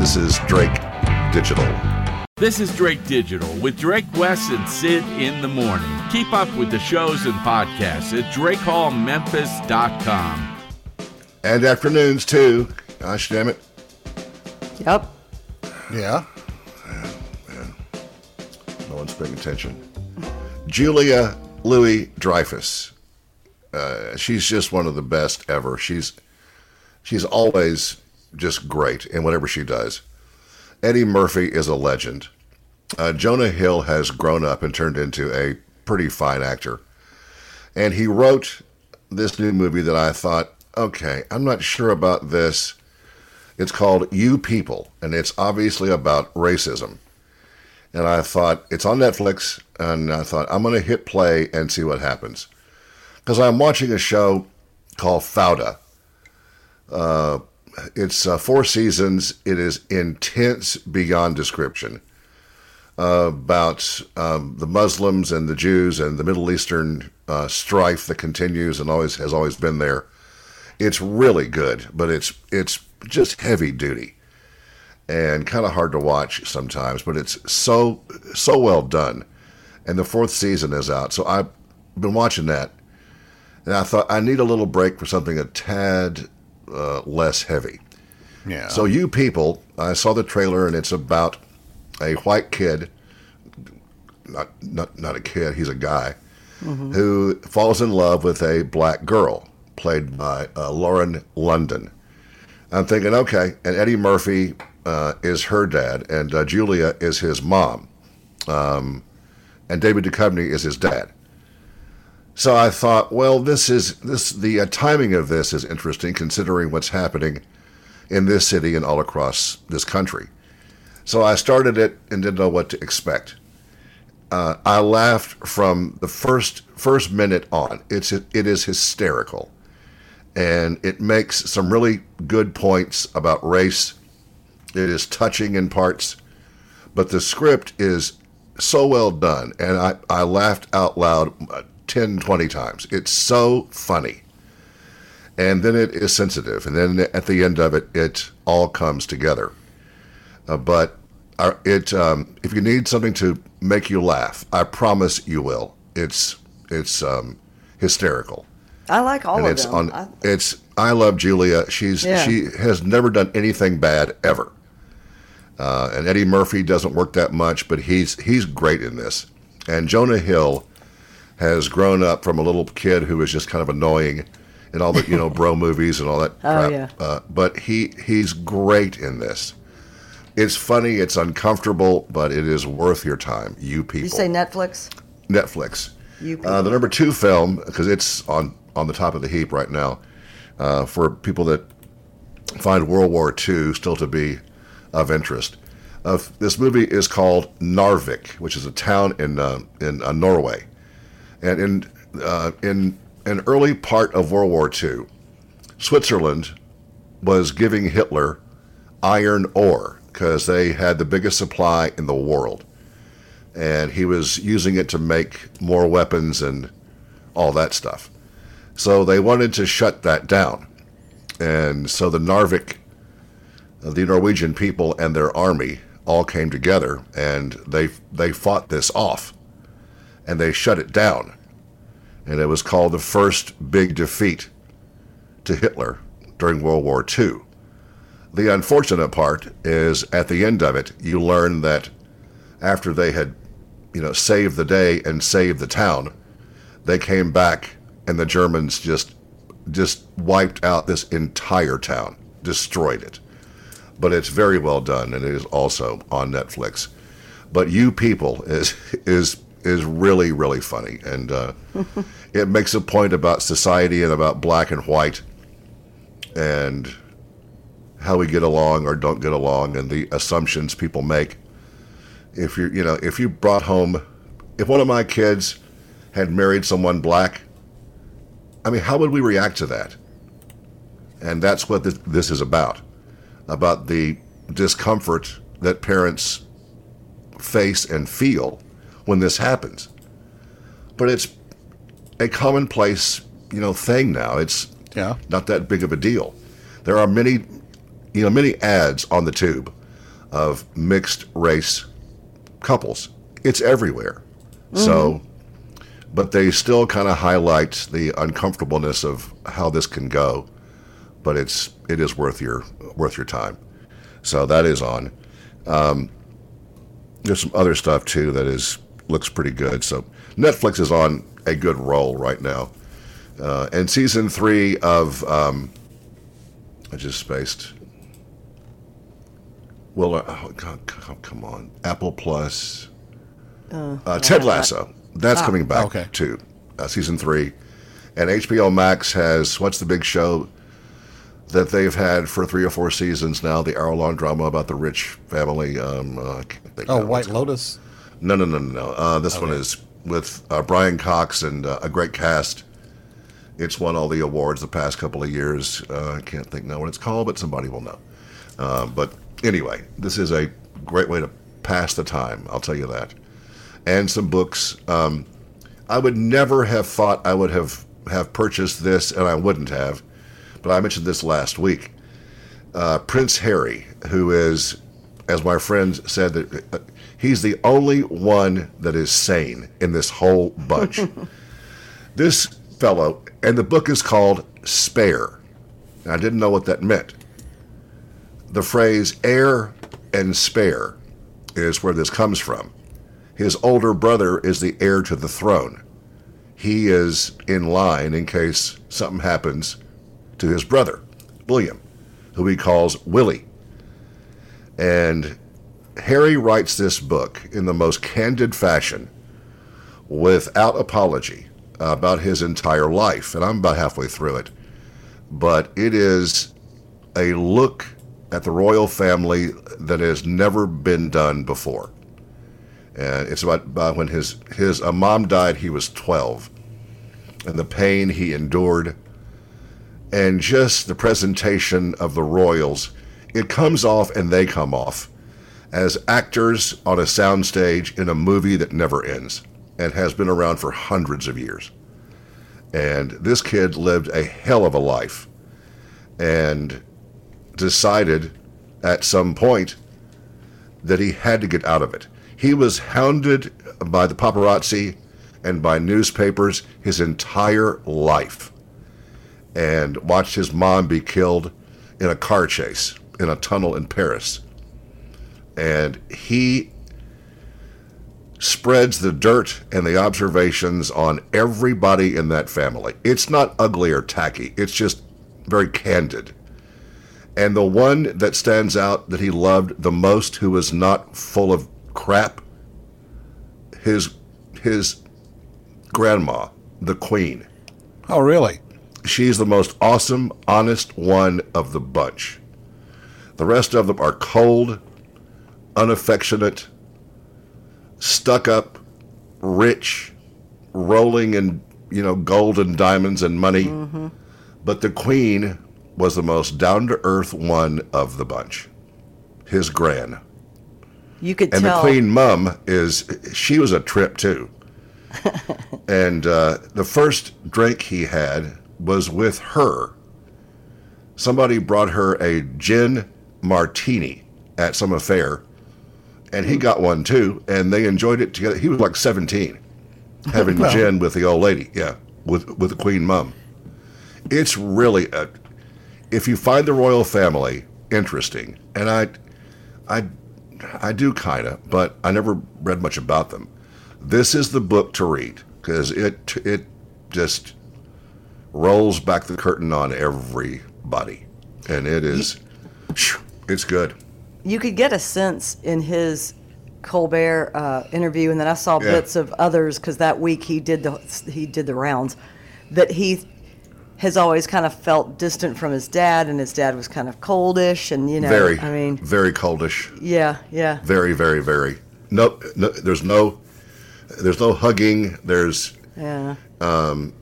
This is Drake Digital. This is Drake Digital with Drake Wes and Syd in the morning. Keep up with the shows and podcasts at DrakeHallMemphis.com. And afternoons too. Gosh damn it. Yep. Yeah. No one's paying attention. Julia Louis Dreyfus. Uh, she's just one of the best ever. She's she's always just great in whatever she does. Eddie Murphy is a legend. Uh, Jonah Hill has grown up and turned into a pretty fine actor. And he wrote this new movie that I thought, okay, I'm not sure about this. It's called You People, and it's obviously about racism. And I thought, it's on Netflix, and I thought, I'm going to hit play and see what happens. Because I'm watching a show called Fauda. Uh, it's uh, four seasons. It is intense beyond description uh, about um, the Muslims and the Jews and the Middle Eastern uh, strife that continues and always has always been there. It's really good, but it's it's just heavy duty and kind of hard to watch sometimes. But it's so so well done, and the fourth season is out. So I've been watching that, and I thought I need a little break for something a tad uh, less heavy. Yeah. So you people, I saw the trailer, and it's about a white kid, not not not a kid, he's a guy, who falls in love with a black girl played by uh, Lauren London. I'm thinking, okay, and Eddie Murphy uh, is her dad, and uh, Julia is his mom, um, and David Duchovny is his dad. So I thought, well, this is this the uh, timing of this is interesting considering what's happening in this city and all across this country. So I started it and didn't know what to expect. Uh, I laughed from the first first minute on. It's it is hysterical, and it makes some really good points about race. It is touching in parts, but the script is so well done, and I, I laughed out loud uh, 10, 20 times. It's so funny. And then it is sensitive, and then at the end of it, it all comes together. Uh, but uh, it um, if you need something to make you laugh, I promise you will. It's it's um, hysterical, I like all and of it's them. on. I, It's I love Julia. She's Yeah. she has never done anything bad ever. Uh, and Eddie Murphy doesn't work that much, but he's he's great in this. And Jonah Hill has grown up from a little kid who was just kind of annoying in all the you know bro movies and all that Oh, crap. yeah. Uh, but he he's great in this. It's funny, it's uncomfortable, but it is worth your time. You people. you say Netflix? Netflix. You Uh, the number two film because it's on on the top of the heap right now uh, for people that find World War II still to be of interest. Uh, this movie is called Narvik, which is a town in uh, in uh, Norway, and in uh, in an early part of World War II, Switzerland was giving Hitler iron ore because they had the biggest supply in the world and he was using it to make more weapons and all that stuff. So they wanted to shut that down. And so the Narvik, the Norwegian people and their army all came together and they they fought this off and they shut it down. And it was called the first big defeat to Hitler during World War II. The unfortunate part is at the end of it, you learn that after they had, you know, saved the day and saved the town, they came back and the Germans just just wiped out this entire town, destroyed it. But it's very well done and it is also on Netflix. But You People is is is really really funny. And uh, it makes a point about society and about black and white and how we get along or don't get along and the assumptions people make. If you you know if you brought home if one of my kids had married someone black i mean how would we react to that? And that's what this, this is about about the discomfort that parents face and feel when this happens but it's a commonplace you know thing now it's Yeah. not that big of a deal there are many you know many ads on the tube of mixed race couples. It's everywhere. So, but they still kind of highlight the uncomfortableness of how this can go. But it's it is worth your worth your time. So that is on. Um, there's some other stuff too that is looks pretty good. So Netflix is on a good roll right now. Uh, and season three of um, I just spaced. Well, uh, oh, God, come come on, Apple Plus, uh, Ted Lasso. That's coming back okay. too, uh, season three, and HBO Max has what's the big show that they've had for three or four seasons now? The hour-long drama about the rich family. Um, uh, I think Oh. White Lotus. no, no, no, no, no. Uh, this one is with uh, Brian Cox and uh, a great cast. It's won all the awards the past couple of years. Uh, I can't think now what it's called, but somebody will know. Uh, but anyway, this is a great way to pass the time. I'll tell you that. And some books. Um, I would never have thought I would have have purchased this, and I wouldn't have. But I mentioned this last week. Uh, Prince Harry, who is, as my friend said, that he's the only one that is sane in this whole bunch. this fellow, and the book is called Spare. And I didn't know what that meant. The phrase heir and spare is where this comes from. His older brother is the heir to the throne. He is in line in case something happens to his brother, William, who he calls Willie. And Harry writes this book in the most candid fashion, without apology, about his entire life. And I'm about halfway through it. But it is a look at the royal family that has never been done before. And it's about, about when his, his uh, mom died, he was 12. And the pain he endured, and just the presentation of the royals, it comes off and they come off as actors on a soundstage in a movie that never ends and has been around for hundreds of years. And this kid lived a hell of a life and decided at some point that he had to get out of it. He was hounded by the paparazzi and by newspapers his entire life and watched his mom be killed in a car chase in a tunnel in Paris. And he spreads the dirt and the observations on everybody in that family. It's not ugly or tacky, it's just very candid. And the one that stands out that he loved the most, who was not full of crap, his his grandma, the queen. Oh, really? She's the most awesome, honest one of the bunch. The rest of them are cold, unaffectionate, stuck up, rich, rolling in, you know, gold and diamonds and money. But the queen was the most down to earth one of the bunch. His gran. You could And tell. the queen mum is she was a trip too. and uh, the first drink he had was with her. somebody brought her a gin martini at some affair, and he got one too, and they enjoyed it together. He was like 17, having Well. gin with the old lady, yeah, with with the queen mum. It's really a, if you find the royal family interesting, and I, I, I do kind of, but I never read much about them. This is the book to read because it it just rolls back the curtain on everybody, and it is, it's good. You could get a sense in his Colbert uh, interview, and then I saw Yeah. bits of others because that week he did the he did the rounds that he has always kind of felt distant from his dad, and his dad was kind of coldish, and you know, very, I mean, very coldish. yeah, yeah, Very, very, very. No, no, there's no, there's no hugging. There's yeah. Um,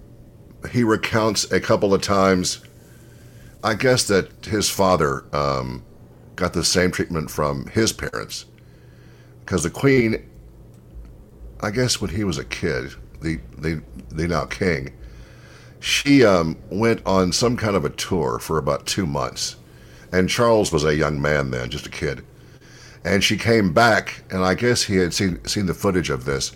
he recounts a couple of times. I guess that his father um, got the same treatment from his parents, because the queen. I guess when he was a kid, the the the now king, she um, went on some kind of a tour for about two months, and Charles was a young man then, just a kid, and she came back, and I guess he had seen seen the footage of this.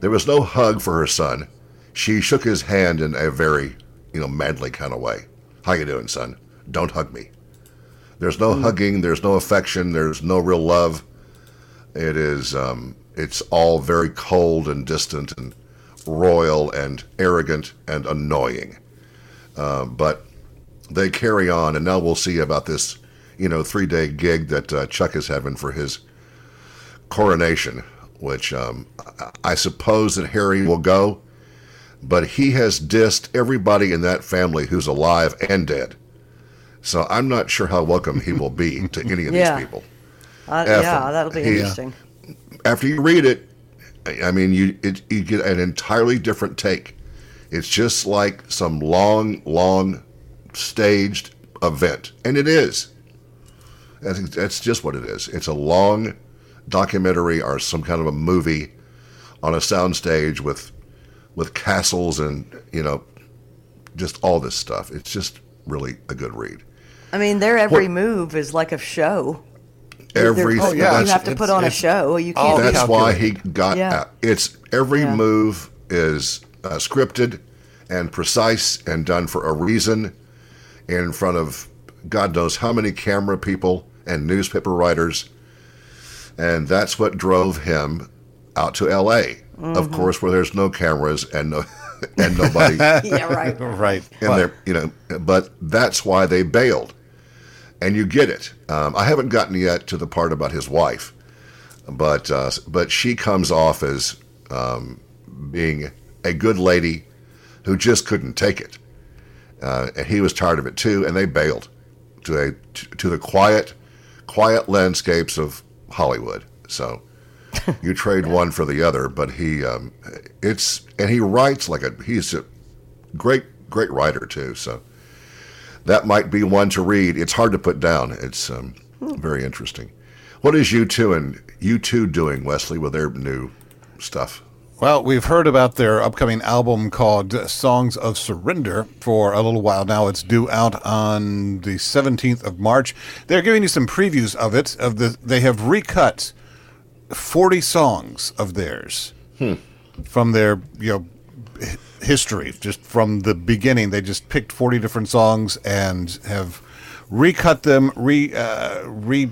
There was no hug for her son. She shook his hand in a very, you know, manly kind of way. How you doing, son? Don't hug me. There's no hugging. There's no affection. There's no real love. It is. Um, it's all very cold and distant and royal and arrogant and annoying. Uh, but they carry on, and now we'll see about this, you know, three-day gig that uh, Chuck is having for his coronation, which um, I suppose that Harry will go, but he has dissed everybody in that family who's alive and dead. So I'm not sure how welcome he will be to any of Yeah. these people. Uh, F yeah, that'll be He- interesting. After you read it, I mean, you it, you get an entirely different take. It's just like some long, long staged event, and it is. Think that's just what it is. It's a long documentary or some kind of a movie on a soundstage with with castles and you know just all this stuff. It's just really a good read. I mean, their every What- move is like a show. They're- Every they're- yeah, you have to put on a show. You can't. that's why he got Yeah. out. It's every Yeah. move is uh, scripted and precise and done for a reason in front of God knows how many camera people and newspaper writers. And that's what drove him out to LA. Of course, where there's no cameras and no and nobody yeah, right. Right. and they're you know but that's why they bailed and you get it. Um, i haven't gotten yet to the part about his wife but uh, but she comes off as um, being a good lady who just couldn't take it. Uh, and he was tired of it too and they bailed to a to the quiet quiet landscapes of hollywood. So you trade one for the other but he um, it's and he writes like a he's a great great writer too so that might be one to read it's hard to put down it's um, very interesting what is U2 and U2 doing wesley with their new stuff Well, we've heard about their upcoming album called Songs of Surrender for a little while now. It's due out on the 17th of March. They're giving you some previews of it. Of the, they have recut 40 songs of theirs from their you know h- history, just from the beginning. They just picked 40 different songs and have recut them, re uh, re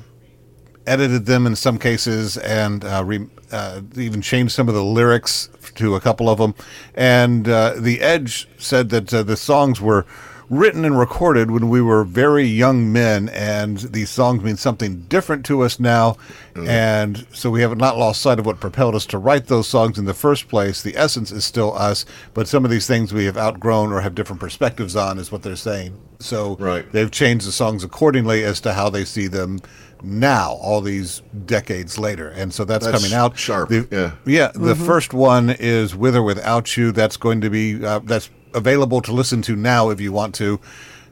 edited them in some cases and uh, re, uh, even changed some of the lyrics to a couple of them. And uh, The Edge said that uh, the songs were written and recorded when we were very young men, and these songs mean something different to us now. And so we have not lost sight of what propelled us to write those songs in the first place. The essence is still us, but some of these things we have outgrown or have different perspectives on, is what they're saying. So Right. they've changed the songs accordingly as to how they see them now, all these decades later. And so that's, That's coming out. sharp, The- yeah. Yeah. The first one is With or Without You. That's going to be, uh, that's available to listen to now if you want to.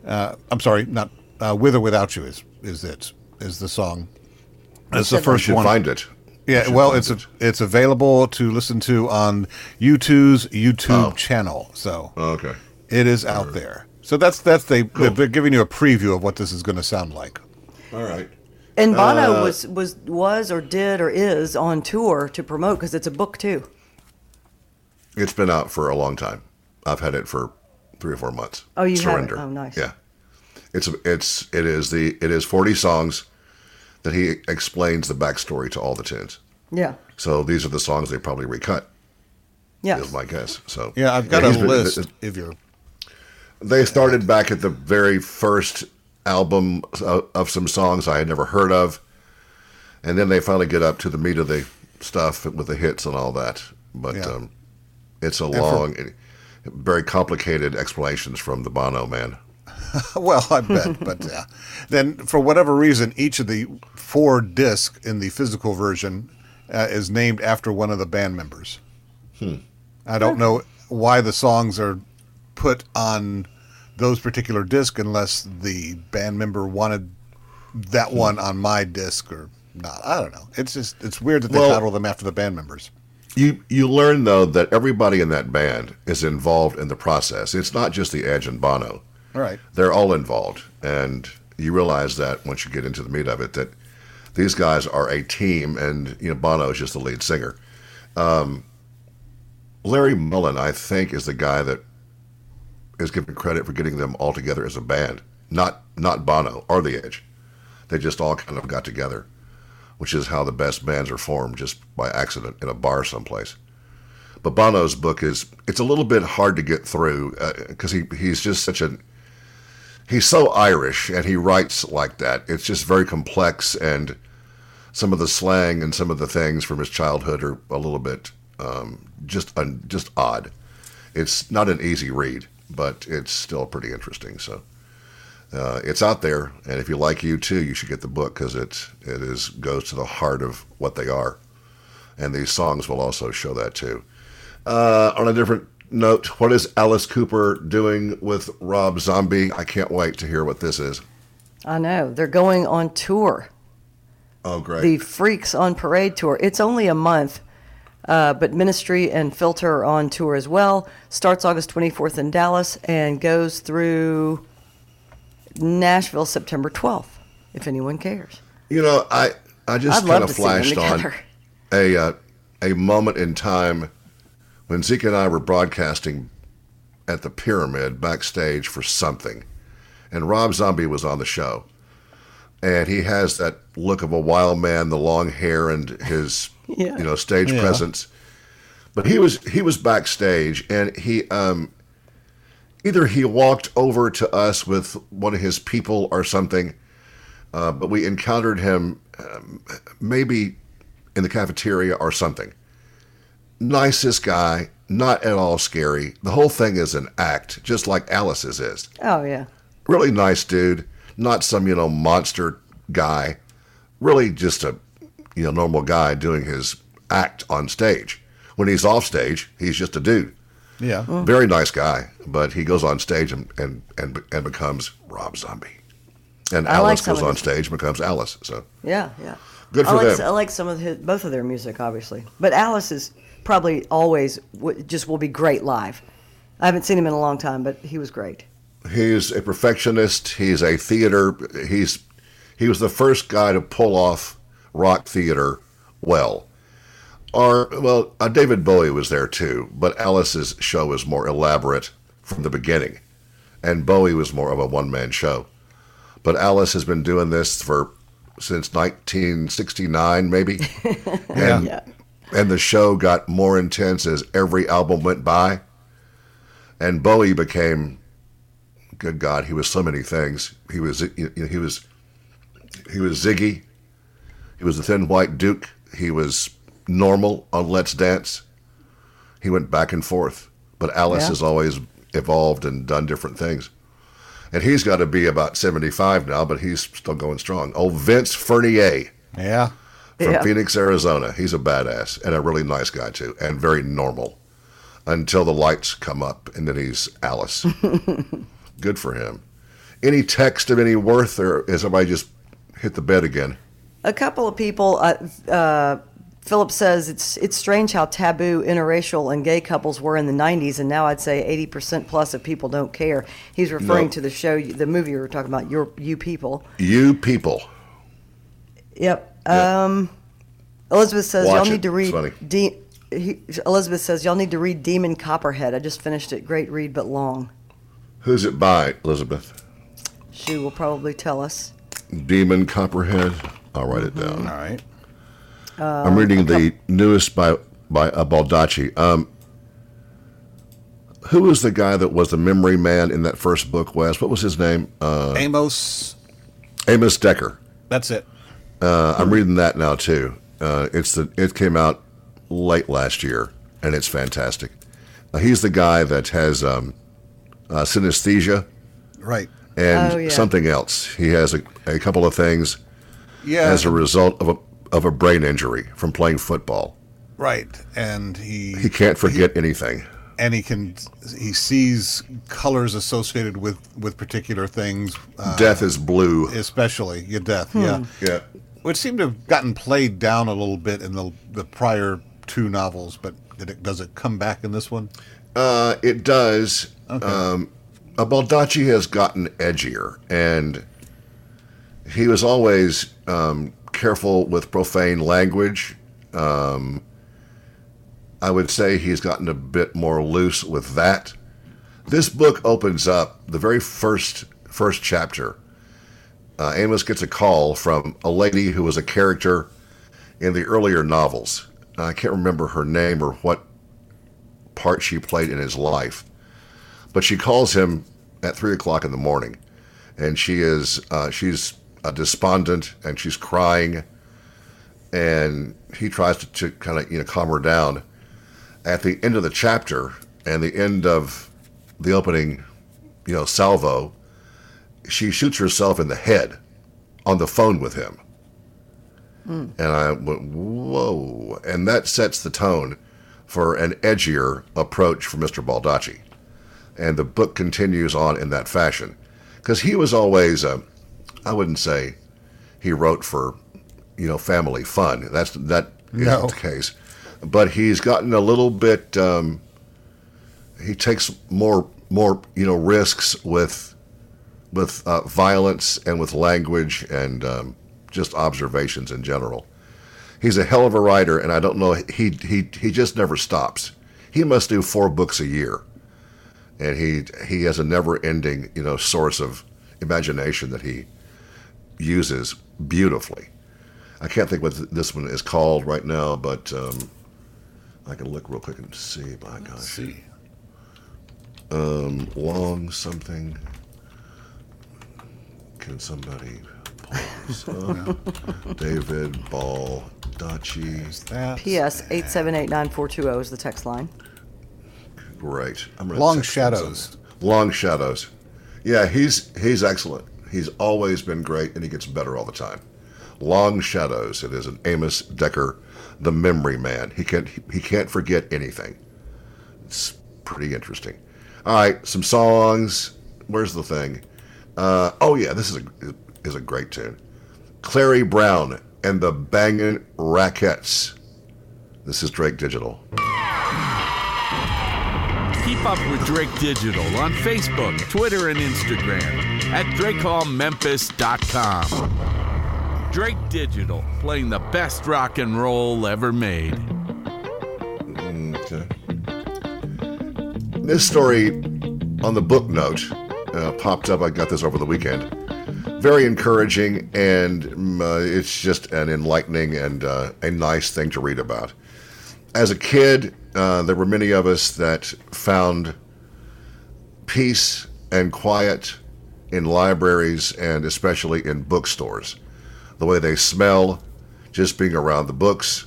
Uh, I'm sorry, not uh, With or Without You is, is it, is the song. That's the first should one. find it Yeah, well, find it's it. a, it's available to listen to on YouTube's YouTube Oh. channel. So okay it is out there. So that's that's they they're giving you a preview of what this is going to sound like. All right. And Bono Uh, was was was or did or is on tour to promote because it's a book too. It's been out for a long time. I've had it for three or four months. Oh, you have it? Surrender. Oh, nice. Yeah. It's it's it is the it is forty songs that he explains the backstory to all the tunes. Yeah. So these are the songs they probably recut. Yeah. Is my guess. So Yeah, I've got he's a been- list. If you're They started back at the very first album of, of some songs I had never heard of, and then they finally get up to the meat of the stuff with the hits and all that. But Yeah. um, it's a for- long, very complicated explanations from the Bono man. Well, I bet, but yeah. Then, for whatever reason, each of the four discs in the physical version uh, is named after one of the band members. Hmm. I don't know why the songs are put on those particular discs unless the band member wanted that one on my disc or not. I don't know. It's just it's weird that they Well- title them after the band members. You you learn though that everybody in that band is involved in the process. It's not just the Edge and Bono. Right. they're all involved and you realize that once you get into the meat of it that these guys are a team and you know bono is just the lead singer um, larry mullen i think is the guy that is given credit for getting them all together as a band not not bono or the edge they just all kind of got together which is how the best bands are formed just by accident in a bar someplace but bono's book is it's a little bit hard to get through because he he's just such a he's so Irish and he writes like that. It's just very complex and some of the slang and some of the things from his childhood are a little bit um, just just odd. It's not an easy read, but it's still pretty interesting. So uh, it's out there, and if you like U2, you should get the book because it it is goes to the heart of what they are, and these songs will also show that too. Uh, on a different note, what is Alice Cooper doing with Rob Zombie? I can't wait to hear what this is. I know. They're going on tour. Oh, great. The Freaks on Parade tour. It's only a month, uh, but Ministry and Filter are on tour as well. Starts August 24th in Dallas and goes through Nashville September 12th, if anyone cares. you know, I I just kind of to see them flashed on a uh, a moment in time when Zeke and I were broadcasting at the Pyramid backstage for something, and Rob Zombie was on the show, and he has that look of a wild man, the long hair, and his Yeah. you know stage Yeah. presence. But he was he was backstage, and he um, either he walked over to us with one of his people or something, uh, but we encountered him um, maybe in the cafeteria or something. Nicest guy, not at all scary. The whole thing is an act, just like Alice's is. Oh, yeah. Really nice dude, not some you know monster guy. Really just a you know normal guy doing his act on stage. When he's off stage, he's just a dude. Yeah. Mm-hmm. Very nice guy, but he goes on stage and and and, and becomes Rob Zombie. And I Alice some goes on his- stage and becomes Alice. So Yeah, yeah. Good I for like, them. I like some of his, both of their music, obviously. But Alice is probably always w- just will be great live. I haven't seen him in a long time, but he was great. he's a perfectionist. He's a theater. He's he was the first guy to pull off rock theater well. Or well, uh, David Bowie was there too, but Alice's show was more elaborate from the beginning, and Bowie was more of a one man show. But Alice has been doing this for since 1969, maybe, and Yeah. and the show got more intense as every album went by. And Bowie became, good God, he was so many things. He was you know, he was he was Ziggy. He was the Thin White Duke. He was normal on Let's Dance. He went back and forth, but Alice Yeah. has always evolved and done different things. And he's got to be about 75 now, but he's still going strong. Oh, Vince Furnier Yeah. from Yeah. Phoenix, Arizona. He's a badass and a really nice guy too, and very normal until the lights come up, and then he's Alice. Good for him. Any text of any worth, or is everybody just hit the bed again? A couple of people, uh, uh, Philip says it's it's strange how taboo interracial and gay couples were in the 90s, and now I'd say 80% plus of people don't care. He's referring No. to the show, the movie we were talking about, Your You People. You people. Yep. Yeah. Um, Elizabeth says Watch y'all it. need to read. De- he, Elizabeth says y'all need to read Demon Copperhead. I just finished it. Great read, but long. Who's it by, Elizabeth? She will probably tell us. Demon Copperhead. I'll write it down. All right. I'm reading the newest by by uh, Baldacci. Um, who was the guy that was the memory man in that first book? Wes, what was his name? Uh, Amos. Amos Decker. That's it. Uh, I'm reading that now too. Uh, it's the it came out late last year, and it's fantastic. Uh, he's the guy that has um, uh, synesthesia Right. and Oh, yeah. something else. He has a, a couple of things Yeah. as a result of a of a brain injury from playing football. right. And he He can't forget anything. and he can he sees colors associated with with particular things, uh, Death is blue. especially your death. Hmm. Yeah. Yeah. Which seemed to have gotten played down a little bit in the the prior two novels, but did it, does it come back in this one? Uh, it does. Okay. Um, Baldacci has gotten edgier, and he was always um, careful with profane language. Um, I would say he's gotten a bit more loose with that. This book opens up the very first first chapter. Uh, Amos gets a call from a lady who was a character in the earlier novels. I can't remember her name or what part she played in his life. But she calls him at three o'clock in the morning, and she is uh, she's uh, despondent and she's crying, and he tries to, to kind of you know calm her down. At the end of the chapter and the end of the opening, you know, salvo, she shoots herself in the head on the phone with him. And I went, whoa. And that sets the tone for an edgier approach for Mr. Baldacci. And the book continues on in that fashion. Because he was always, uh, I wouldn't say he wrote for, you know, family fun. That's That isn't the case. But he's gotten a little bit, um, he takes more, more, you know, risks with, with uh, violence and with language and um, just observations in general. He's a hell of a writer, and I don't know. He he he just never stops. He must do four books a year, and he he has a never-ending you know source of imagination that he uses beautifully. I can't think what this one is called right now, but um, I can look real quick and see. My gosh, see. long something. Can somebody pause? up? David Ball Dachi. That P.S. eight seven eight nine four two zero is the text line. Great. I'm gonna Long Shadows. Long Shadows. Yeah, he's he's excellent. He's always been great, and he gets better all the time. Long Shadows. It is an Amos Decker, the memory man. He can't he can't forget anything. It's pretty interesting. All right, some songs. Where's the thing? Uh, oh yeah, this is a is a great tune. Clairy Browne and the Bangin' Rackettes. This is Drake Digital. Keep up with Drake Digital on Facebook, Twitter, and Instagram at DrakeHallMemphis.com. Drake Digital, playing the best rock and roll ever made. Okay. This story on the book note uh, popped up. I got this over the weekend. Very encouraging, and mm, uh, it's just an enlightening and uh, a nice thing to read about. As a kid, uh, there were many of us that found peace and quiet in libraries and especially in bookstores. The way they smell, just being around the books,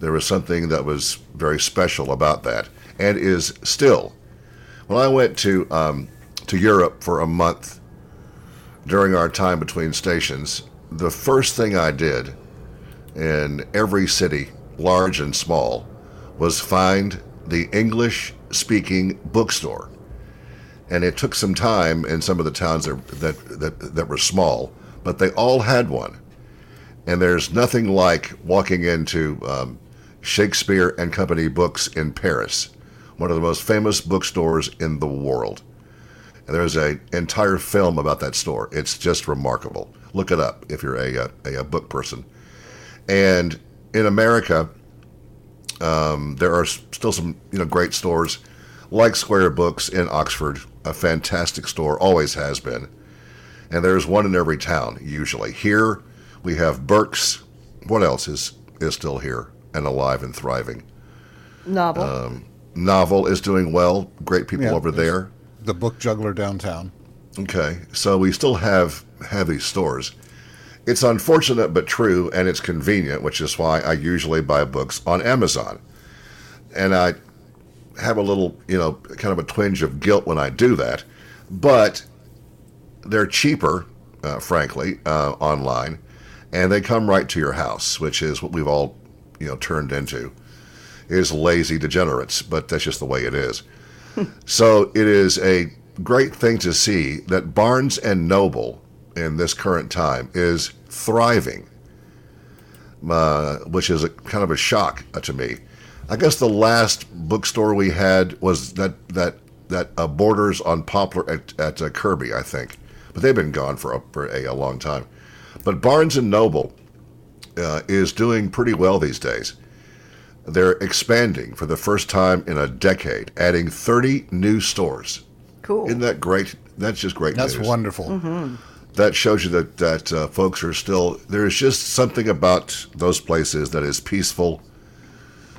there was something that was very special about that, and is still. When I went to um, to Europe for a month during our time between stations, the first thing I did in every city, large and small, was find the English speaking bookstore. And it took some time in some of the towns that, that, that, that were small, but they all had one. And there's nothing like walking into um, Shakespeare and Company books in Paris, one of the most famous bookstores in the world. And there's an entire film about that store. It's just remarkable. Look it up if you're a, a, a book person. And in America, um, there are still some you know great stores like Square Books in Oxford, a fantastic store, always has been. And there's one in every town usually. Here we have Burke's. What else is is still here and alive and thriving? Novel. Novel is doing well. Great people Yeah, over there. The book juggler downtown. Okay, so we still have have these stores. It's unfortunate but true, and it's convenient, which is why I usually buy books on Amazon. And I have a little, you know, kind of a twinge of guilt when I do that, but they're cheaper, uh, frankly, uh, online, and they come right to your house, which is what we've all, you know, turned into, is lazy degenerates. But that's just the way it is. So it is a great thing to see that Barnes and Noble in this current time is thriving, uh, which is a kind of a shock uh, to me. I guess the last bookstore we had was that that that uh, Borders on Poplar at, at uh, Kirby, I think, but they've been gone for a, for a, a long time. But Barnes and Noble uh, is doing pretty well these days. They're expanding for the first time in a decade, adding 30 new stores. cool. Isn't that great? That's just great That's news. wonderful. That shows you that that uh, folks are still. There's just something about those places that is peaceful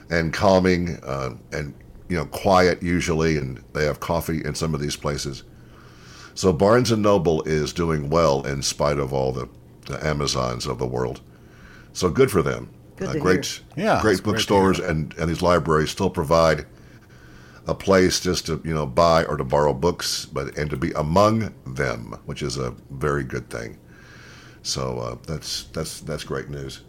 and calming, uh, and you know, quiet usually, and they have coffee in some of these places. So Barnes and Noble is doing well in spite of all the, the Amazons of the world. So good for them. Good Uh, to great, hear. Yeah, great it's great bookstores and, and these libraries still provide a place just to you know buy or to borrow books, but and to be among them, which is a very good thing. So uh, that's that's that's great news.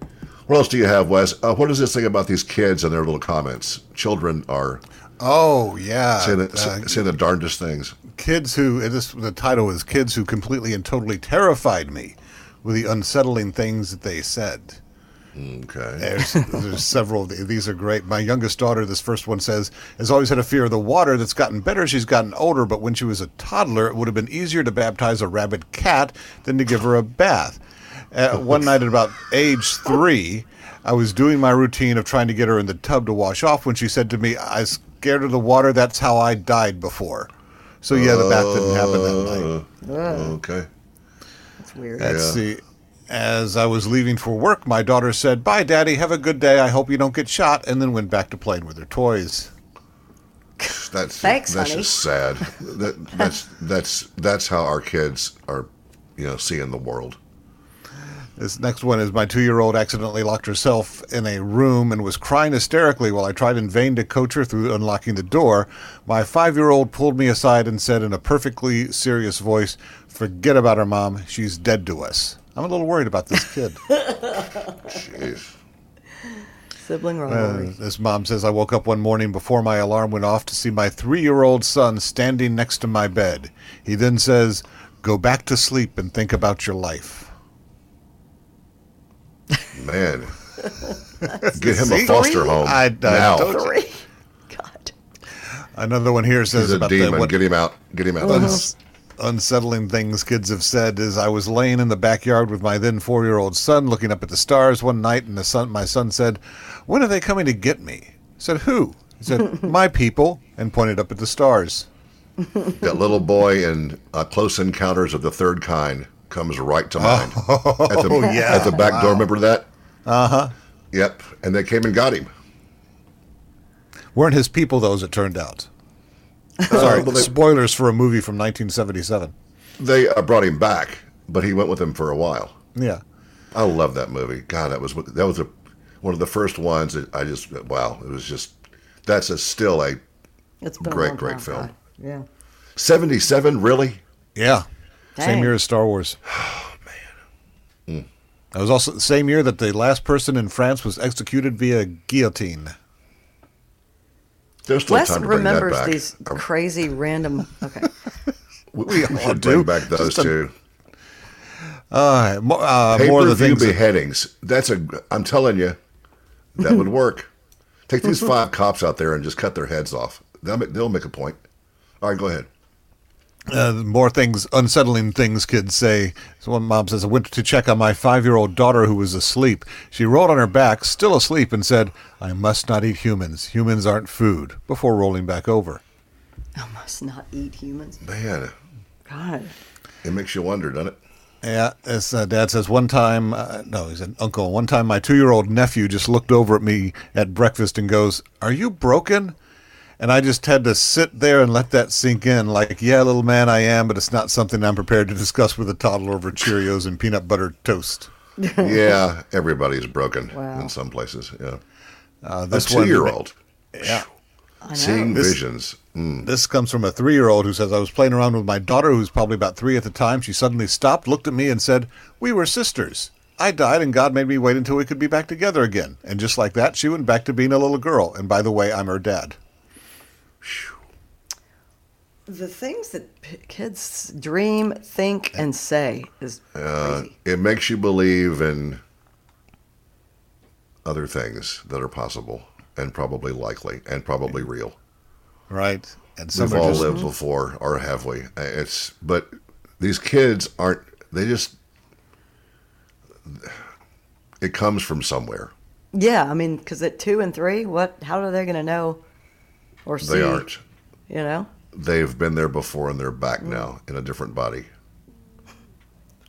What else do you have, Wes? Uh, what does this thing about these kids and their little comments? Children are Oh yeah, saying the, Uh, saying the darndest things. kids who this the title is kids who completely and totally terrified me with the unsettling things that they said. Okay. There's, there's several. These are great. My youngest daughter, this first one says, has always had a fear of the water. That's gotten better. She's gotten older, but when she was a toddler, it would have been easier to baptize a rabid cat than to give her a bath. Uh, one night at about age three, I was doing my routine of trying to get her in the tub to wash off when she said to me, "I scared of the water. That's how I died before." So yeah, the bath didn't happen that night. Okay. That's weird. Let's Yeah. see. As I was leaving for work, my daughter said, Bye, Daddy. Have a good day. I hope you don't get shot. And then went back to playing with her toys. That's Thanks, that's honey. just sad. That, that's that's that's how our kids are, you know, seeing the world. This next one is my two year old accidentally locked herself in a room and was crying hysterically while I tried in vain to coach her through unlocking the door. My five year old pulled me aside and said in a perfectly serious voice, Forget about her, Mom. She's dead to us. I'm a little worried about this kid. Jeez. Sibling Uh, rivalry. this mom says I woke up one morning before my alarm went off to see my three year old son standing next to my bed. He then says, Go back to sleep and think about your life. Man, get him a foster Three? home I- I now. told you. Three. God. Another one here says He's a about the, demon. what Get him out. Get him out. uns- unsettling things kids have said is I was laying in the backyard with my then four year old son looking up at the stars one night and the son my son said, When are they coming to get me? I said, Who? He said, My people and pointed up at the stars. that little boy in uh, Close Encounters of the Third Kind comes right to mind. at the, Oh, yeah. At the back door, remember that? Uh Uh-huh. huh. Yep. And they came and got him. Weren't his people, though, as it turned out. Sorry, well, they- spoilers for a movie from 1977. They uh, brought him back, but he went with them for a while. Yeah. I love that movie. God, that was that was a, one of the first ones that I just wow. It was just that's a still a It's been Great, a great film. God. Yeah. seventy seven. Really? Yeah. Same year as Star Wars. Oh, man. That was also the same year that the last person in France was executed via guillotine. There's still Wes time to bring that remembers back. these Um, crazy random. Okay. we, we all should do. bring back those Just a- two. Uh, mo- uh, more of per the view things. that- beheadings. That's a. I'm telling you, that would work. Take these five cops out there and just cut their heads off. They'll make, they'll make a point. All right, go ahead. Uh, more things, unsettling things kids say. So one mom says, I went to check on my five year old daughter who was asleep. She rolled on her back, still asleep, and said, I must not eat humans. Humans aren't food, before rolling back over. I must not eat humans. Man, God. it makes you wonder, doesn't it? Yeah, as uh, dad says, one time, uh, no, he's an uncle. One time, my two year old nephew just looked over at me at breakfast and goes, Are you broken? And I just had to sit there and let that sink in. Like, yeah, little man, I am, but it's not something I'm prepared to discuss with a toddler over Cheerios and peanut butter toast. yeah, everybody's broken Wow. in some places. Yeah, Uh, this one- two-year-old Yeah. Seeing This- visions. Mm. This comes from a three year old who says, I was playing around with my daughter, who's probably about three at the time. She suddenly stopped, looked at me, and said, We were sisters. I died, and God made me wait until we could be back together again. And just like that, she went back to being a little girl. And by the way, I'm her dad. The things that p- kids dream, think, and say is Uh, crazy. it makes you believe in other things that are possible and probably likely and probably real. Right? And some We've all just, lived before, or have we? It's but these kids aren't. They just. It comes from somewhere. Yeah, I mean, because at two and three, what? How are they going to know or see? They aren't. You know. They've been there before, and they're back now in a different body.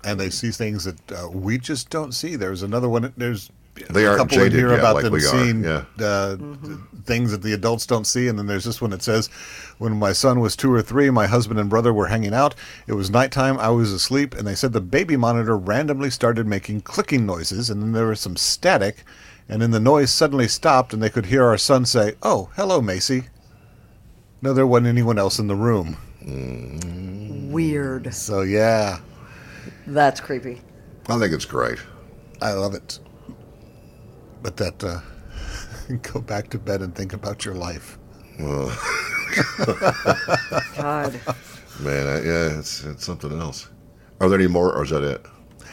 and they see things that uh, we just don't see. There's another one. There's They a aren't couple in here yet about like them seeing yeah. uh, things that the adults don't see. And then there's this one that says, "When my son was two or three, my husband and brother were hanging out. It was nighttime. I was asleep, and they said the baby monitor randomly started making clicking noises, and then there was some static." And then the noise suddenly stopped, and they could hear our son say, "Oh, hello, Macy." No, there wasn't anyone else in the room. Weird. So yeah, That's creepy. I think it's great. I love it. But that uh, go back to bed and think about your life. God. Man, I, yeah, it's it's something else. Are there any more, or is that it?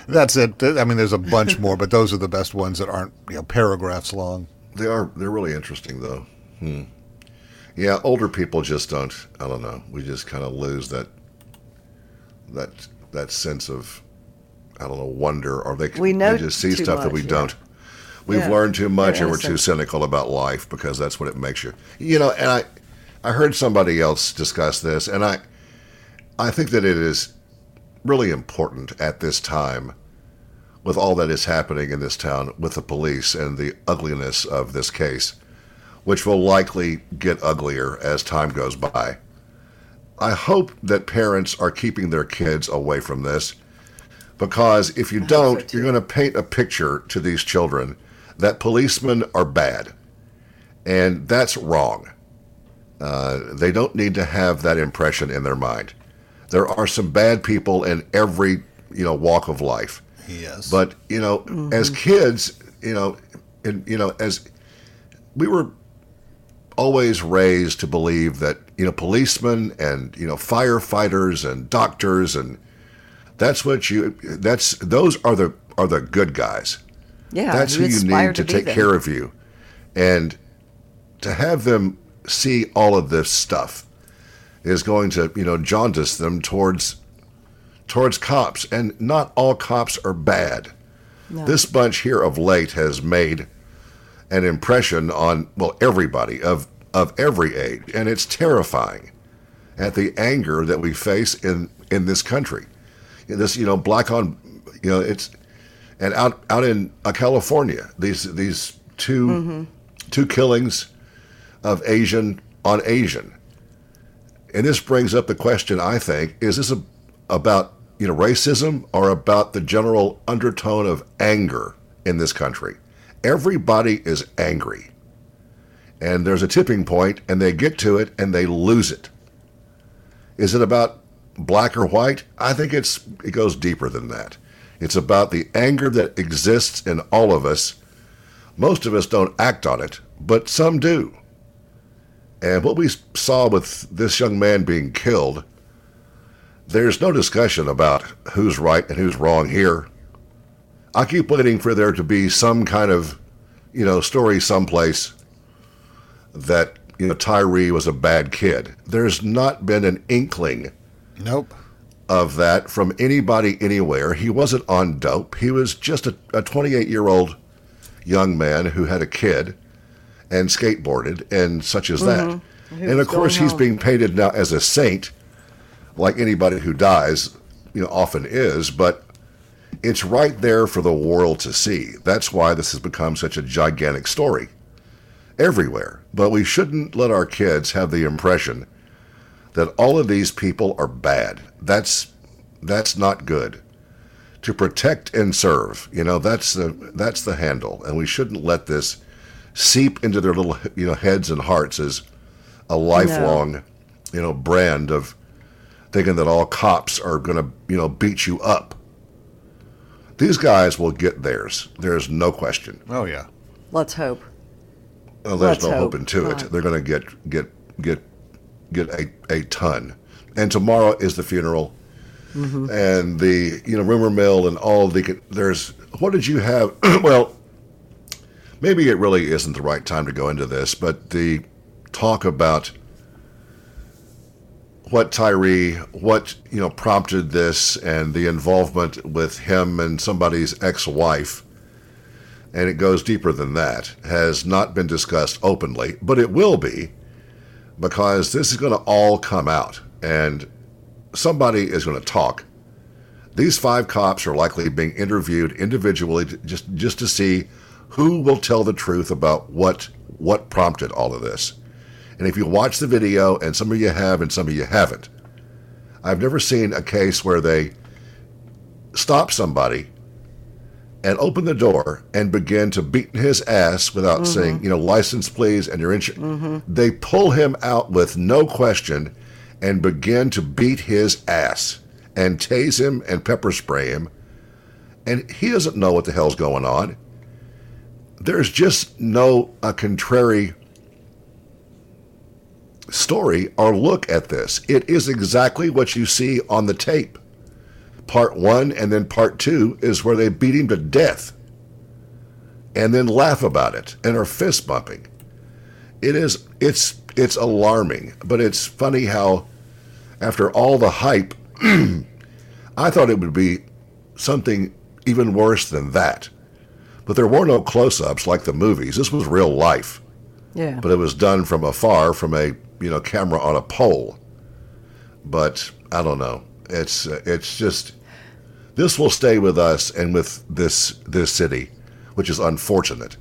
That's it. Th- I mean, there's a bunch more, but those are the best ones that aren't you know paragraphs long. They are. They're really interesting, though. Hmm. Yeah, older people just don't. I don't know. We just kind of lose that that that sense of I don't know wonder, or they We know they just see stuff that we yeah. don't. We've Yeah, learned too much, and we're too cynical about life because that's what it makes you. You know, and I I heard somebody else discuss this, and I I think that it is really important at this time with all that is happening in this town with the police and the ugliness of this case, which will likely get uglier as time goes by. I hope that parents are keeping their kids away from this because if you don't, you're going to paint a picture to these children that policemen are bad. And that's wrong. Uh, they don't need to have that impression in their mind. There are some bad people in every you know walk of life. Yes. But you know, as kids, you know, and you know, as we were always raised to believe that you know, policemen and you know, firefighters and doctors and that's what you. That's those are the are the good guys. Yeah. That's who you need to, be take care of you, and to have them see all of this stuff is going to you know jaundice them towards towards cops, and not all cops are bad. No. This bunch here of late has made an impression on well everybody of of every age, and it's terrifying at the anger that we face in in this country. This you know black on you know it's and out out in uh, California these these 2 two killings of Asian on Asian, and this brings up the question I think is this a, about you know racism or about the general undertone of anger in this country? Everybody is angry, and there's a tipping point, and they get to it and they lose it. Is it about black or white? I think it's it goes deeper than that. It's about the anger that exists in all of us. Most of us don't act on it, but some do. And what we saw with this young man being killed, there's no discussion about who's right and who's wrong here. I keep waiting for there to be some kind of, you know, story someplace that you know Tyre was a bad kid. There's not been an inkling Nope. of that from anybody anywhere. He wasn't on dope. He was just a, a 28 year old young man who had a kid and skateboarded and such as that. Who And of course, he's home. being painted now as a saint, like anybody who dies, you know, often is. But it's right there for the world to see. That's why this has become such a gigantic story everywhere. But we shouldn't let our kids have the impression that all of these people are bad. That's that's not good. To protect and serve, you know, that's the that's the handle, and we shouldn't let this seep into their little you know heads and hearts as a lifelong, you know, brand of thinking that all cops are going to you know beat you up. These guys will get theirs. There's no question. Oh yeah. Let's hope. Well, there's Let's no hope. hoping to it. They're going to get get get get a, a ton. And tomorrow is the funeral, Mm-hmm. and the you know rumor mill and all the there's what did you have? well, maybe it really isn't the right time to go into this, but the talk about what Tyre, what you know prompted this, and the involvement with him and somebody's ex-wife and it goes deeper than that, has not been discussed openly, but it will be because this is going to all come out and somebody is going to talk. These five cops are likely being interviewed individually just just to see who will tell the truth about what what prompted all of this. And if you watch the video, and some of you have and some of you haven't, I've never seen a case where they stop somebody and open the door and begin to beat his ass without mm-hmm. saying, you know, license please and your insurance. Mm-hmm. They pull him out with no question and begin to beat his ass and tase him and pepper spray him. And he doesn't know what the hell's going on. There's just no a contrary story or look at this. It is exactly what you see on the tape. Part one and then part two is where they beat him to death and then laugh about it and are fist bumping. It is it's it's alarming but it's funny how after all the hype i thought it would be something even worse than that. But there were no close-ups like the movies. This was real life. Yeah. but it was done from afar from a you know camera on a pole. But i don't know. It's it's just this will stay with us and with this this city which is unfortunate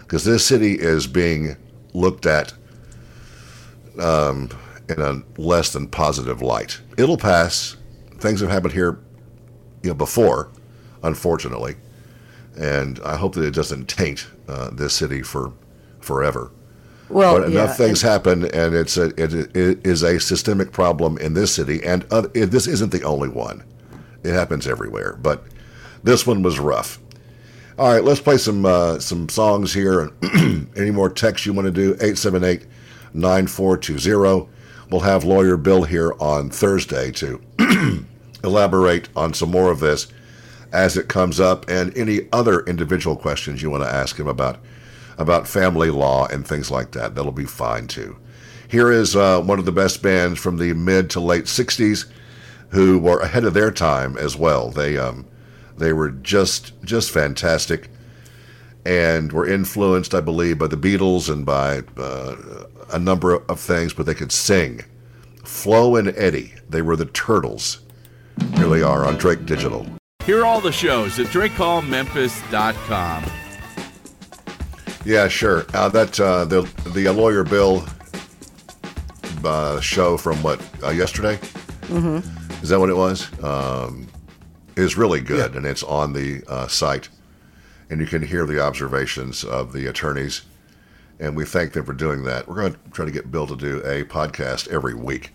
because this city is being looked at um, in a less than positive light. It'll pass. Things have happened here you know before unfortunately. And i hope that it doesn't taint uh, this city for forever well, but yeah, enough things and- happen, and it's a it, it is a systemic problem in this city, and other, it, this isn't the only one. It happens everywhere, but this one was rough. All right, let's play some uh, some songs here. Any more texts you want to do? 878-9420. We'll have lawyer Bill here on Thursday to elaborate on some more of this as it comes up, and any other individual questions you want to ask him about about family law and things like that. That'll be fine too. Here is uh, one of the best bands from the mid to late '60s, who were ahead of their time as well. They um, they were just just fantastic, and were influenced, I believe, by the Beatles and by uh, a number of things. But they could sing. Flo and Eddie, they were the Turtles. Here they are on Drake Digital. Hear all the shows at DrakeHallMemphis.com. Yeah, sure. Uh, that uh, the the lawyer Bill uh, show from what uh, yesterday. Mm-hmm. Is that what it was? Um, is really good, and it's on the uh, site, and you can hear the observations of the attorneys, and we thank them for doing that. We're going to try to get Bill to do a podcast every week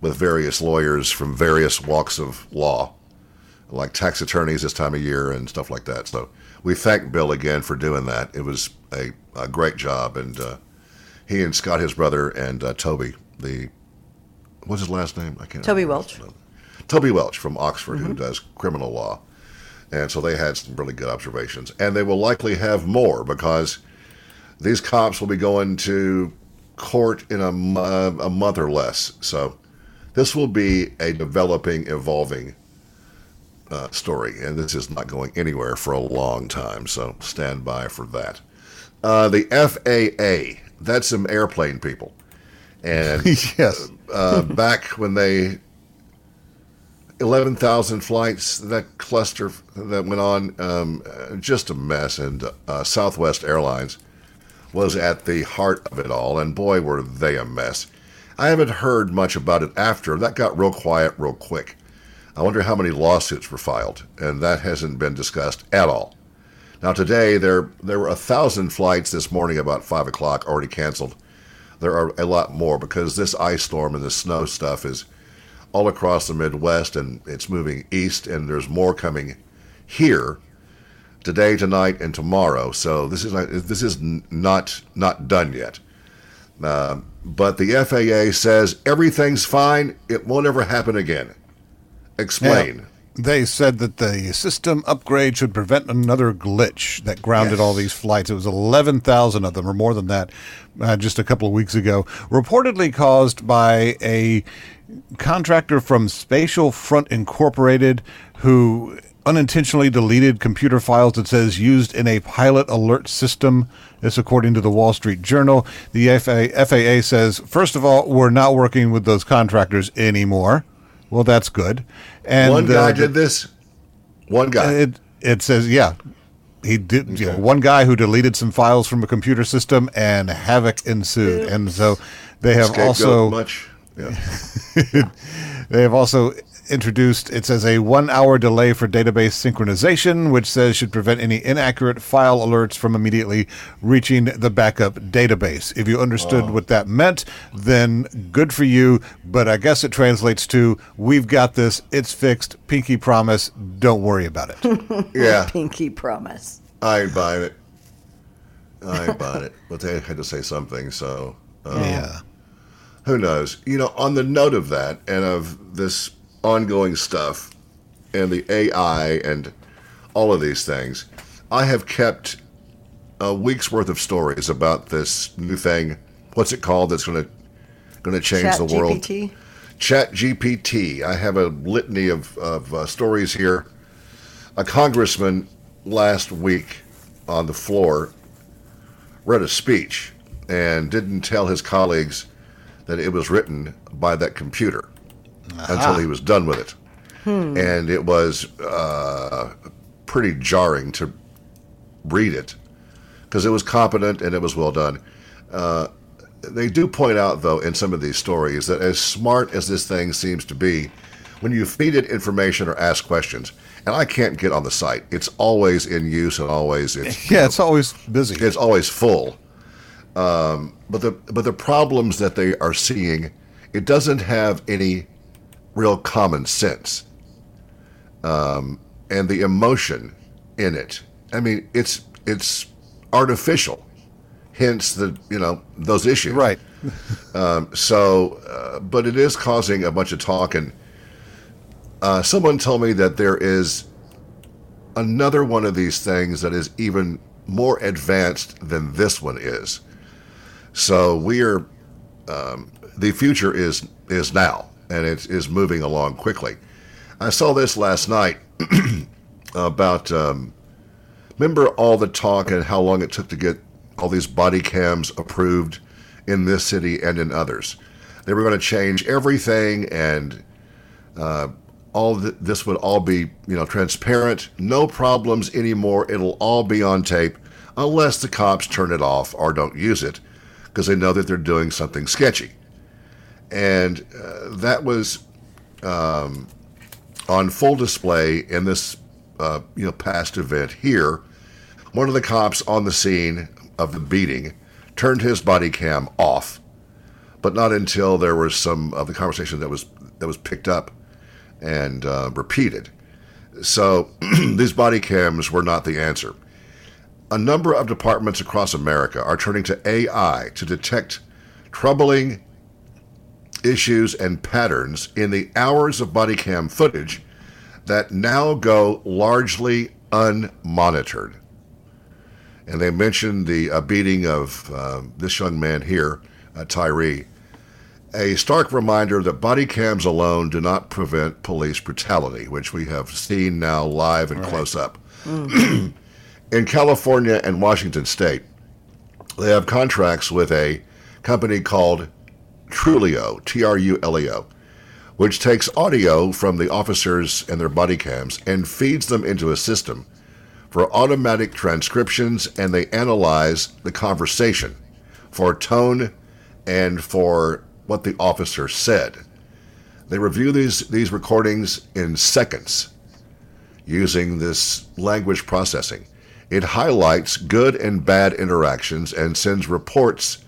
with various lawyers from various walks of law like tax attorneys this time of year and stuff like that. So we thank Bill again for doing that. It was a, a great job, and uh, he and Scott, his brother, and uh, Toby, the what's his last name? I can't. Toby remember. Welch. Toby Welch from Oxford, who does criminal law. And so they had some really good observations. And they will likely have more because these cops will be going to court in a, a month or less. So this will be a developing, evolving uh, story. And this is not going anywhere for a long time. So stand by for that. Uh, the FAA, that's some airplane people. And yes. uh, back when they 11,000 flights that cluster that went on um, just a mess and uh, Southwest Airlines was at the heart of it all and boy were they a mess I haven't heard much about it after that got real quiet real quick I wonder how many lawsuits were filed and that hasn't been discussed at all now today there there were a thousand flights this morning about five o'clock already canceled there are a lot more because this ice storm and the snow stuff is all across the Midwest and it's moving east, and there's more coming here today, tonight, and tomorrow. So this is not, this is not not done yet. Uh, but the FAA says everything's fine. It won't ever happen again. Explain. Now, they said that the system upgrade should prevent another glitch that grounded Yes. all these flights. It was 11,000 of them, or more than that, uh, just a couple of weeks ago. Reportedly caused by a contractor from Spatial Front Incorporated who unintentionally deleted computer files that says used in a pilot alert system. This, according to the Wall Street Journal. The FAA says, first of all, we're not working with those contractors anymore. Well, that's good. And One guy uh, did this. One guy. It it says yeah, he did. You know, one guy who deleted some files from a computer system, and havoc ensued. And so they have Scapegoat also much. Yeah. they have also introduced it says a one hour delay for database synchronization which says should prevent any inaccurate file alerts from immediately reaching the backup database if you understood what that meant then good for you but i guess it translates to we've got this it's fixed pinky promise don't worry about it yeah. Pinky promise. I ain't buying it. I ain't buying it. But they had to say something, so uh, yeah who knows? You know, on the note of that and of this ongoing stuff and the AI and all of these things, I have kept a week's worth of stories about this new thing. What's it called? That's going to going to change Chat the world. Chat GPT. Chat GPT. I have a litany of, of uh, stories here. A congressman last week on the floor read a speech and didn't tell his colleagues that it was written by that computer until he was done with it. And it was uh, pretty jarring to read it because it was competent and it was well done. Uh, they do point out, though, in some of these stories that as smart as this thing seems to be, when you feed it information or ask questions, and I can't get on the site, it's always in use and always it's yeah it's always busy it's always full. Um, but the but the problems that they are seeing, it doesn't have any real common sense, um, and the emotion in it. I mean, it's it's artificial. Hence the you know those issues. right So, uh, but it is causing a bunch of talk, and uh, someone told me that there is another one of these things that is even more advanced than this one is. So we are, um, the future is is now, and it is moving along quickly. I saw this last night about. Um, remember all the talk and how long it took to get all these body cams approved in this city and in others. They were going to change everything, and uh, all th- this would all be, you know, transparent, no problems anymore. It'll all be on tape, unless the cops turn it off or don't use it, because they know that they're doing something sketchy. And uh, that was um, on full display in this, uh, you know, past event here. One of the cops on the scene of the beating turned his body cam off, but not until there was some of the conversation that was that was picked up and uh, repeated. So these body cams were not the answer. A number of departments across America are turning to AI to detect troubling issues, and patterns in the hours of body cam footage that now go largely unmonitored. And they mentioned the uh, beating of uh, this young man here, uh, Tyre. A stark reminder that body cams alone do not prevent police brutality, which we have seen now live and close up. in California and Washington state, they have contracts with a company called Truleo, T R U L E O, which takes audio from the officers and their body cams and feeds them into a system for automatic transcriptions, and they analyze the conversation for tone and for what the officer said. They review these, these recordings in seconds using this language processing. It highlights good and bad interactions and sends reports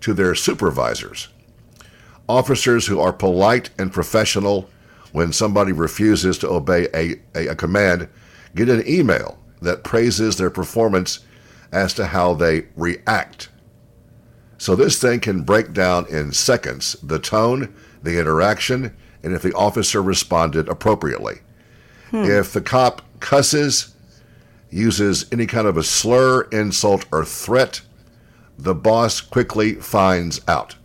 to their supervisors. Officers who are polite and professional when somebody refuses to obey a, a, a command get an email that praises their performance as to how they react. So this thing can break down in seconds the tone, the interaction, and if the officer responded appropriately. Hmm. If the cop cusses, uses any kind of a slur, insult, or threat, the boss quickly finds out.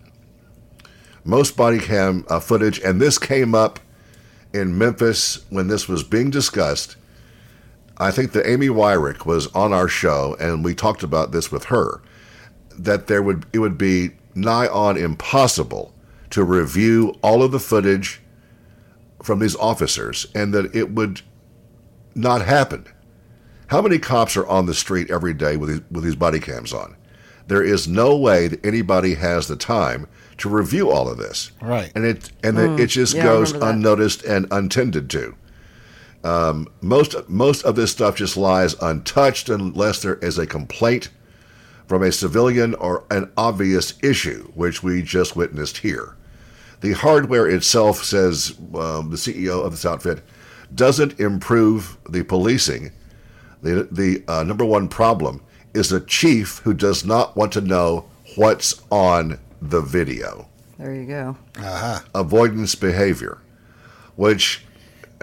Most body cam uh, footage, and this came up in Memphis when this was being discussed. I think that Amy Weirich was on our show, and we talked about this with her. That there would it would be nigh on impossible to review all of the footage from these officers, and that it would not happen. How many cops are on the street every day with these, with these body cams on? There is no way that anybody has the time to review all of this. Right. And it and it, it just Yeah, goes unnoticed and untended to. Um, most most of this stuff just lies untouched unless there is a complaint from a civilian or an obvious issue, which we just witnessed here. The hardware itself, says um, the CEO of this outfit, doesn't improve the policing. The, the uh, number one problem is a chief who does not want to know what's on the video There you go. avoidance behavior, which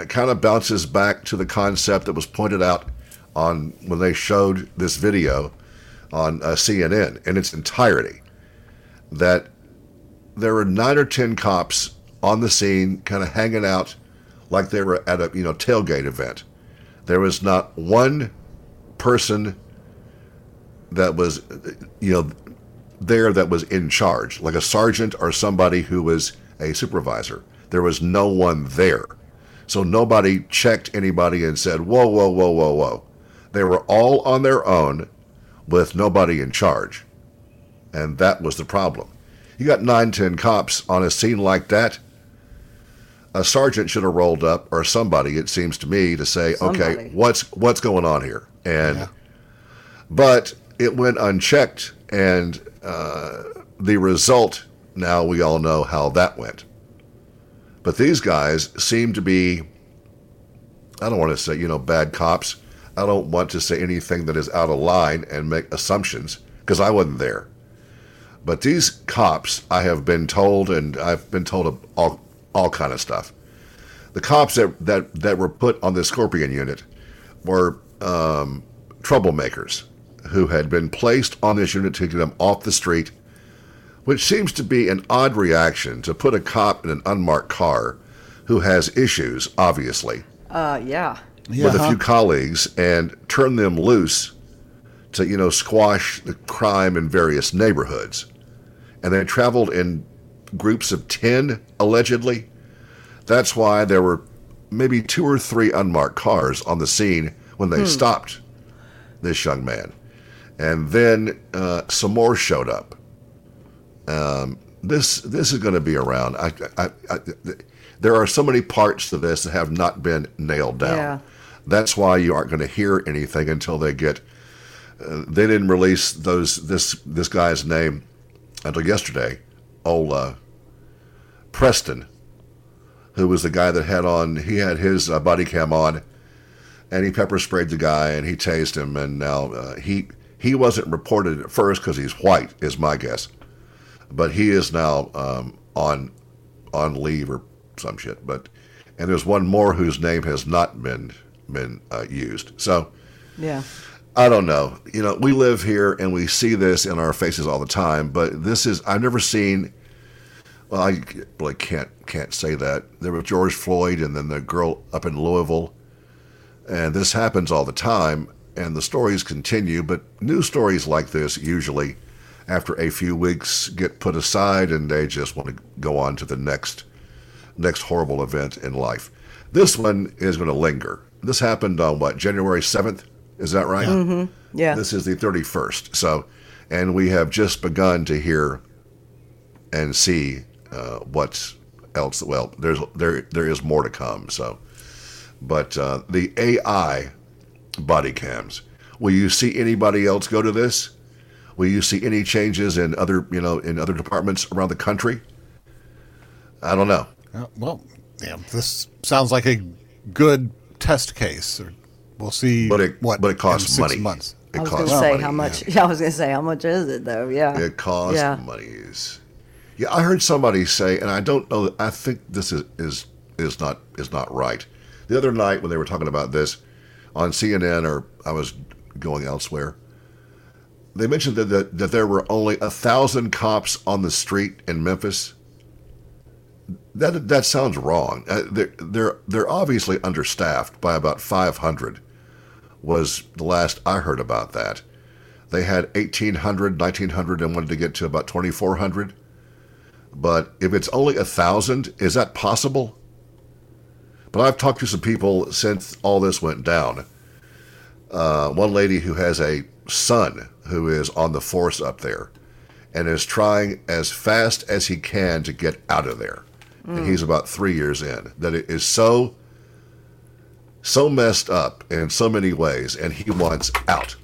kind of bounces back to the concept that was pointed out on when they showed this video on uh, CNN in its entirety. That there were nine or ten cops on the scene, kind of hanging out like they were at a you know tailgate event. There was not one person that was you know there that was in charge, like a sergeant or somebody who was a supervisor. There was no one there. So nobody checked anybody and said, whoa, whoa, whoa, whoa, whoa. They were all on their own with nobody in charge. And that was the problem. You got nine, ten cops on a scene like that. A sergeant should have rolled up, or somebody, it seems to me, to say, okay, what's what's going on here? And but it went unchecked, and uh, the result now we all know how that went. But these guys seem to be, I don't want to say, you know, bad cops. I don't want to say anything that is out of line and make assumptions because I wasn't there. But these cops, I have been told, and I've been told all, all kind of stuff. The cops that, that, that were put on the Scorpion unit were um, troublemakers who had been placed on this unit to get them off the street, which seems to be an odd reaction to put a cop in an unmarked car who has issues, obviously, Uh, yeah. with a few colleagues and turn them loose to, you know, squash the crime in various neighborhoods. And they traveled in groups of 10, allegedly. That's why there were maybe two or three unmarked cars on the scene when they stopped this young man. And then uh, some more showed up. Um, this this is going to be around. I, I, I, there are so many parts to this that have not been nailed down. Yeah. That's why you aren't going to hear anything until they get. Uh, they didn't release those this this guy's name until yesterday. Uh, Preston, who was the guy that had on he had his uh, body cam on, and he pepper sprayed the guy and he tased him, and now uh, he he wasn't reported at first because he's white, is my guess, but he is now um, on on leave or some shit. But and there's one more whose name has not been been uh, used. So Yeah. I don't know. You know, we live here and we see this in our faces all the time. But this is I've never seen. Well, I really can't can't say that. There was George Floyd and then the girl up in Louisville, and this happens all the time. And the stories continue, but new stories like this usually, after a few weeks, get put aside, and they just want to go on to the next next horrible event in life. This one is going to linger. This happened on what January seventh? Is that right? Yeah. This is the 31st. So, and we have just begun to hear and see uh, what else. Well, there's there there is more to come. So, but uh, the AI body cams. Will you see anybody else go to this? Will you see any changes in other you know in other departments around the country? I don't know. Uh, well, yeah, this sounds like a good test case. Or We'll see. But it what but it costs in six money. months. It I was going to say money. how much. Yeah. I was going to say how much is it though? Yeah. It costs Yeah. monies. Yeah, I heard somebody say, and I don't know. I think this is is is not is not right. The other night when they were talking about this on CNN, or I was going elsewhere, they mentioned that that, that there were only a thousand cops on the street in Memphis. That that sounds wrong. Uh, they're they're they're obviously understaffed by about five hundred. Was the last I heard about that. They had 1,800, 1,900, and wanted to get to about 2,400. But if it's only a 1,000, is that possible? But I've talked to some people since all this went down. Uh, one lady who has a son who is on the force up there and is trying as fast as he can to get out of there. And he's about three years in. That it is so, so messed up in so many ways, and he wants out.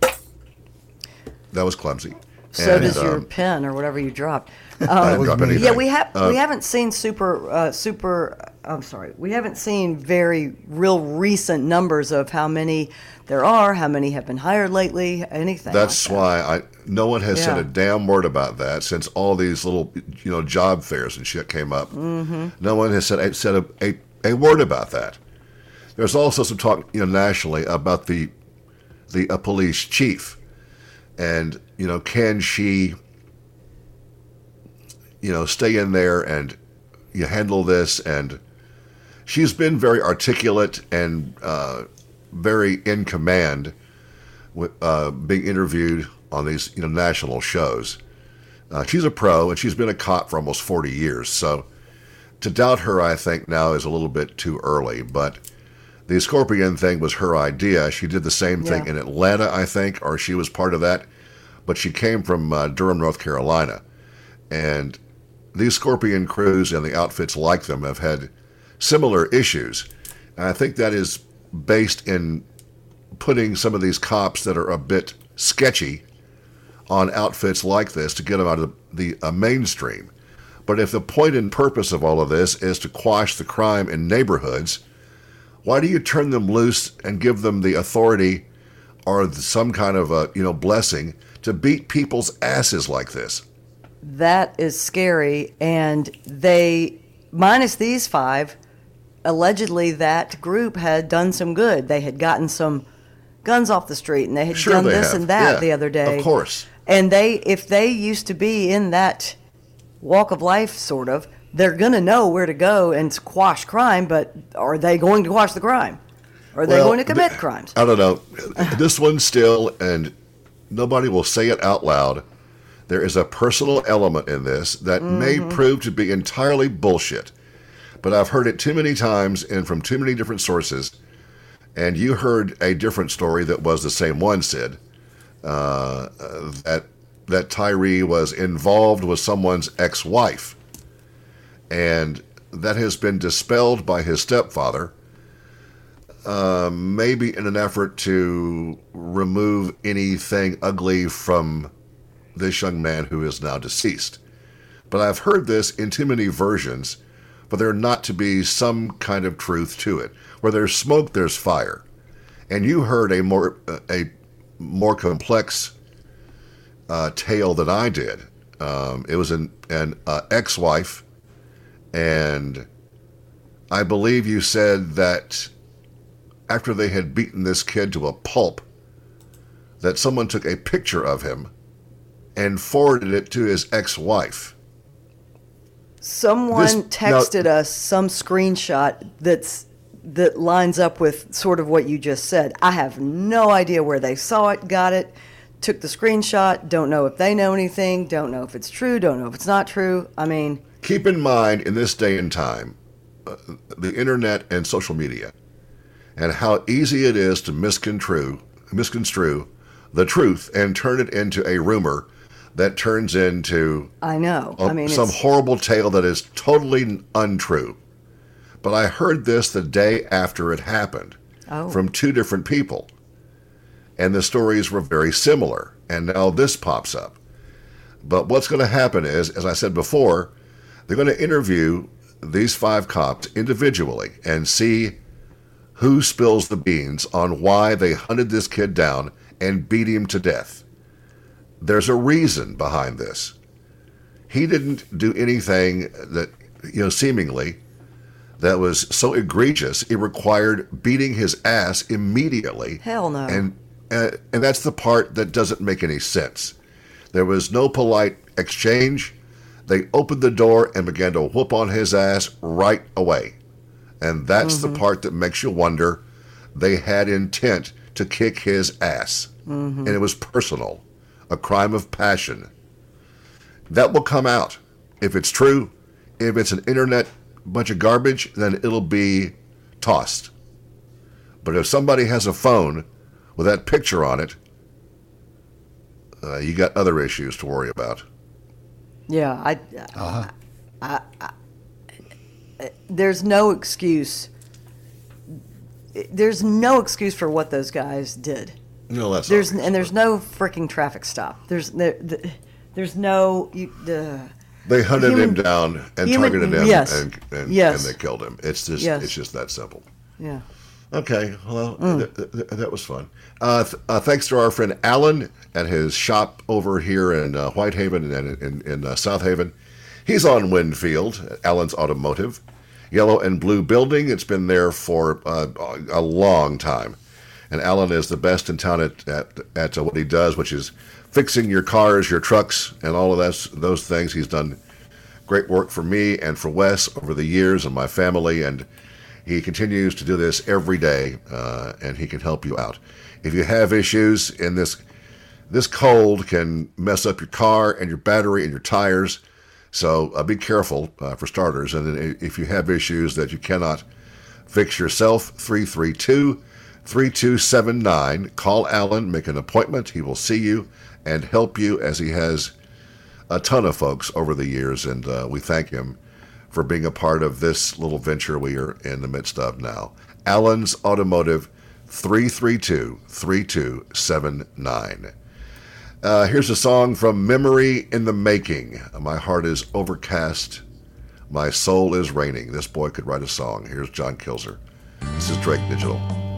That was clumsy. So And, does your um, pen or whatever you dropped. I didn't drop anything. Yeah, we have Uh, we haven't seen super uh, super. I'm sorry, we haven't seen very real recent numbers of how many there are, how many have been hired lately, anything. That's like that. why I no one has said a damn word about that since all these little you know job fairs and shit came up. Mm-hmm. No one has said said a, a, a word about that. There's also some talk you know nationally about the the uh, police chief, and you know can she you know stay in there and you handle this and she's been very articulate and uh, very in command with, uh, being interviewed on these you know national shows. Uh, she's a pro and she's been a cop for almost 40 years. So to doubt her, I think now is a little bit too early. But the Scorpion thing was her idea. She did the same thing Yeah. in Atlanta, I think, or she was part of that. But she came from uh, Durham, North Carolina. And these Scorpion crews and the outfits like them have had similar issues. And I think that is based in putting some of these cops that are a bit sketchy on outfits like this to get them out of the uh, mainstream. But if the point and purpose of all of this is to quash the crime in neighborhoods, why do you turn them loose and give them the authority or some kind of a you know blessing to beat people's asses like this? That is scary. And they, minus these five, allegedly that group had done some good. They had gotten some guns off the street and they had Sure done they this have. and that Yeah, the other day. of course. And they, if they used to be in that walk of life, sort of, they're going to know where to go and squash crime, but are they going to quash the crime? Are they Well, going to commit th- crimes? I don't know. this one still, and nobody will say it out loud. There is a personal element in this that may prove to be entirely bullshit. But I've heard it too many times and from too many different sources. And you heard a different story that was the same one, Syd. Uh, uh, that that Tyre was involved with someone's ex-wife, and that has been dispelled by his stepfather maybe in an effort to remove anything ugly from this young man who is now deceased. But I've heard this in too many versions for there not to be some kind of truth to it. Where there's smoke, there's fire. And you heard a more a more complex uh, tale than I did. Um, it was an an uh, ex-wife And I believe you said that after they had beaten this kid to a pulp, that someone took a picture of him and forwarded it to his ex wife. Someone This- now- texted us some screenshot that's that lines up with sort of what you just said. I have no idea where they saw it, got it, took the screenshot, don't know if they know anything, don't know if it's true, don't know if it's not true. I mean, Keep in mind, in this day and time, uh, the internet and social media, and how easy it is to misconstrue, misconstrue the truth and turn it into a rumor that turns into I know. a- I mean, some horrible tale that is totally untrue. But I heard this the day after it happened Oh. from two different people. And the stories were very similar. And now this pops up. But what's going to happen is, as I said before, they're going to interview these five cops individually and see who spills the beans on why they hunted this kid down and beat him to death. There's a reason behind this. He didn't do anything that, you know, seemingly that was so egregious it required beating his ass immediately. Hell no. And uh, and that's the part that doesn't make any sense. There was no polite exchange. They opened the door and began to whoop on his ass right away. And that's the part that makes you wonder they had intent to kick his ass. And it was personal, a crime of passion. That will come out. If it's true, if it's an internet bunch of garbage, then it'll be tossed. But if somebody has a phone with that picture on it, uh, you got other issues to worry about. yeah, I, I, I, I- there's no excuse. There's no excuse for what those guys did. No, that's There's obvious, and there's no freaking traffic stop. There's there, the- there's no you, uh, They hunted human- him down and human- targeted him, yes, and and, yes. and they killed him. It's just Yes. it's just that simple. yeah. Okay, well, Mm. th- th- that was fun. Uh, th- uh, thanks to our friend Alan at his shop over here in uh, Whitehaven and in, in uh, Southaven. He's on Winfield, Alan's Automotive. Yellow and blue building. It's been there for uh, a long time. And Alan is the best in town at, at, at what he does, which is fixing your cars, your trucks, and all of that, those things. He's done great work for me and for Wes over the years and my family, and he continues to do this every day, uh, and he can help you out. If you have issues in this, this cold can mess up your car and your battery and your tires. So uh, be careful uh, for starters. And then if you have issues that you cannot fix yourself, 332 3279. Call Alan, make an appointment. He will see you and help you as he has a ton of folks over the years. And uh, we thank him for being a part of this little venture we are in the midst of now. Alan's Automotive, 332 3279. Uh, here's a song from Memory in the Making. My heart is overcast. My soul is raining. This boy could write a song. Here's John Kilzer. This is Drake Digital.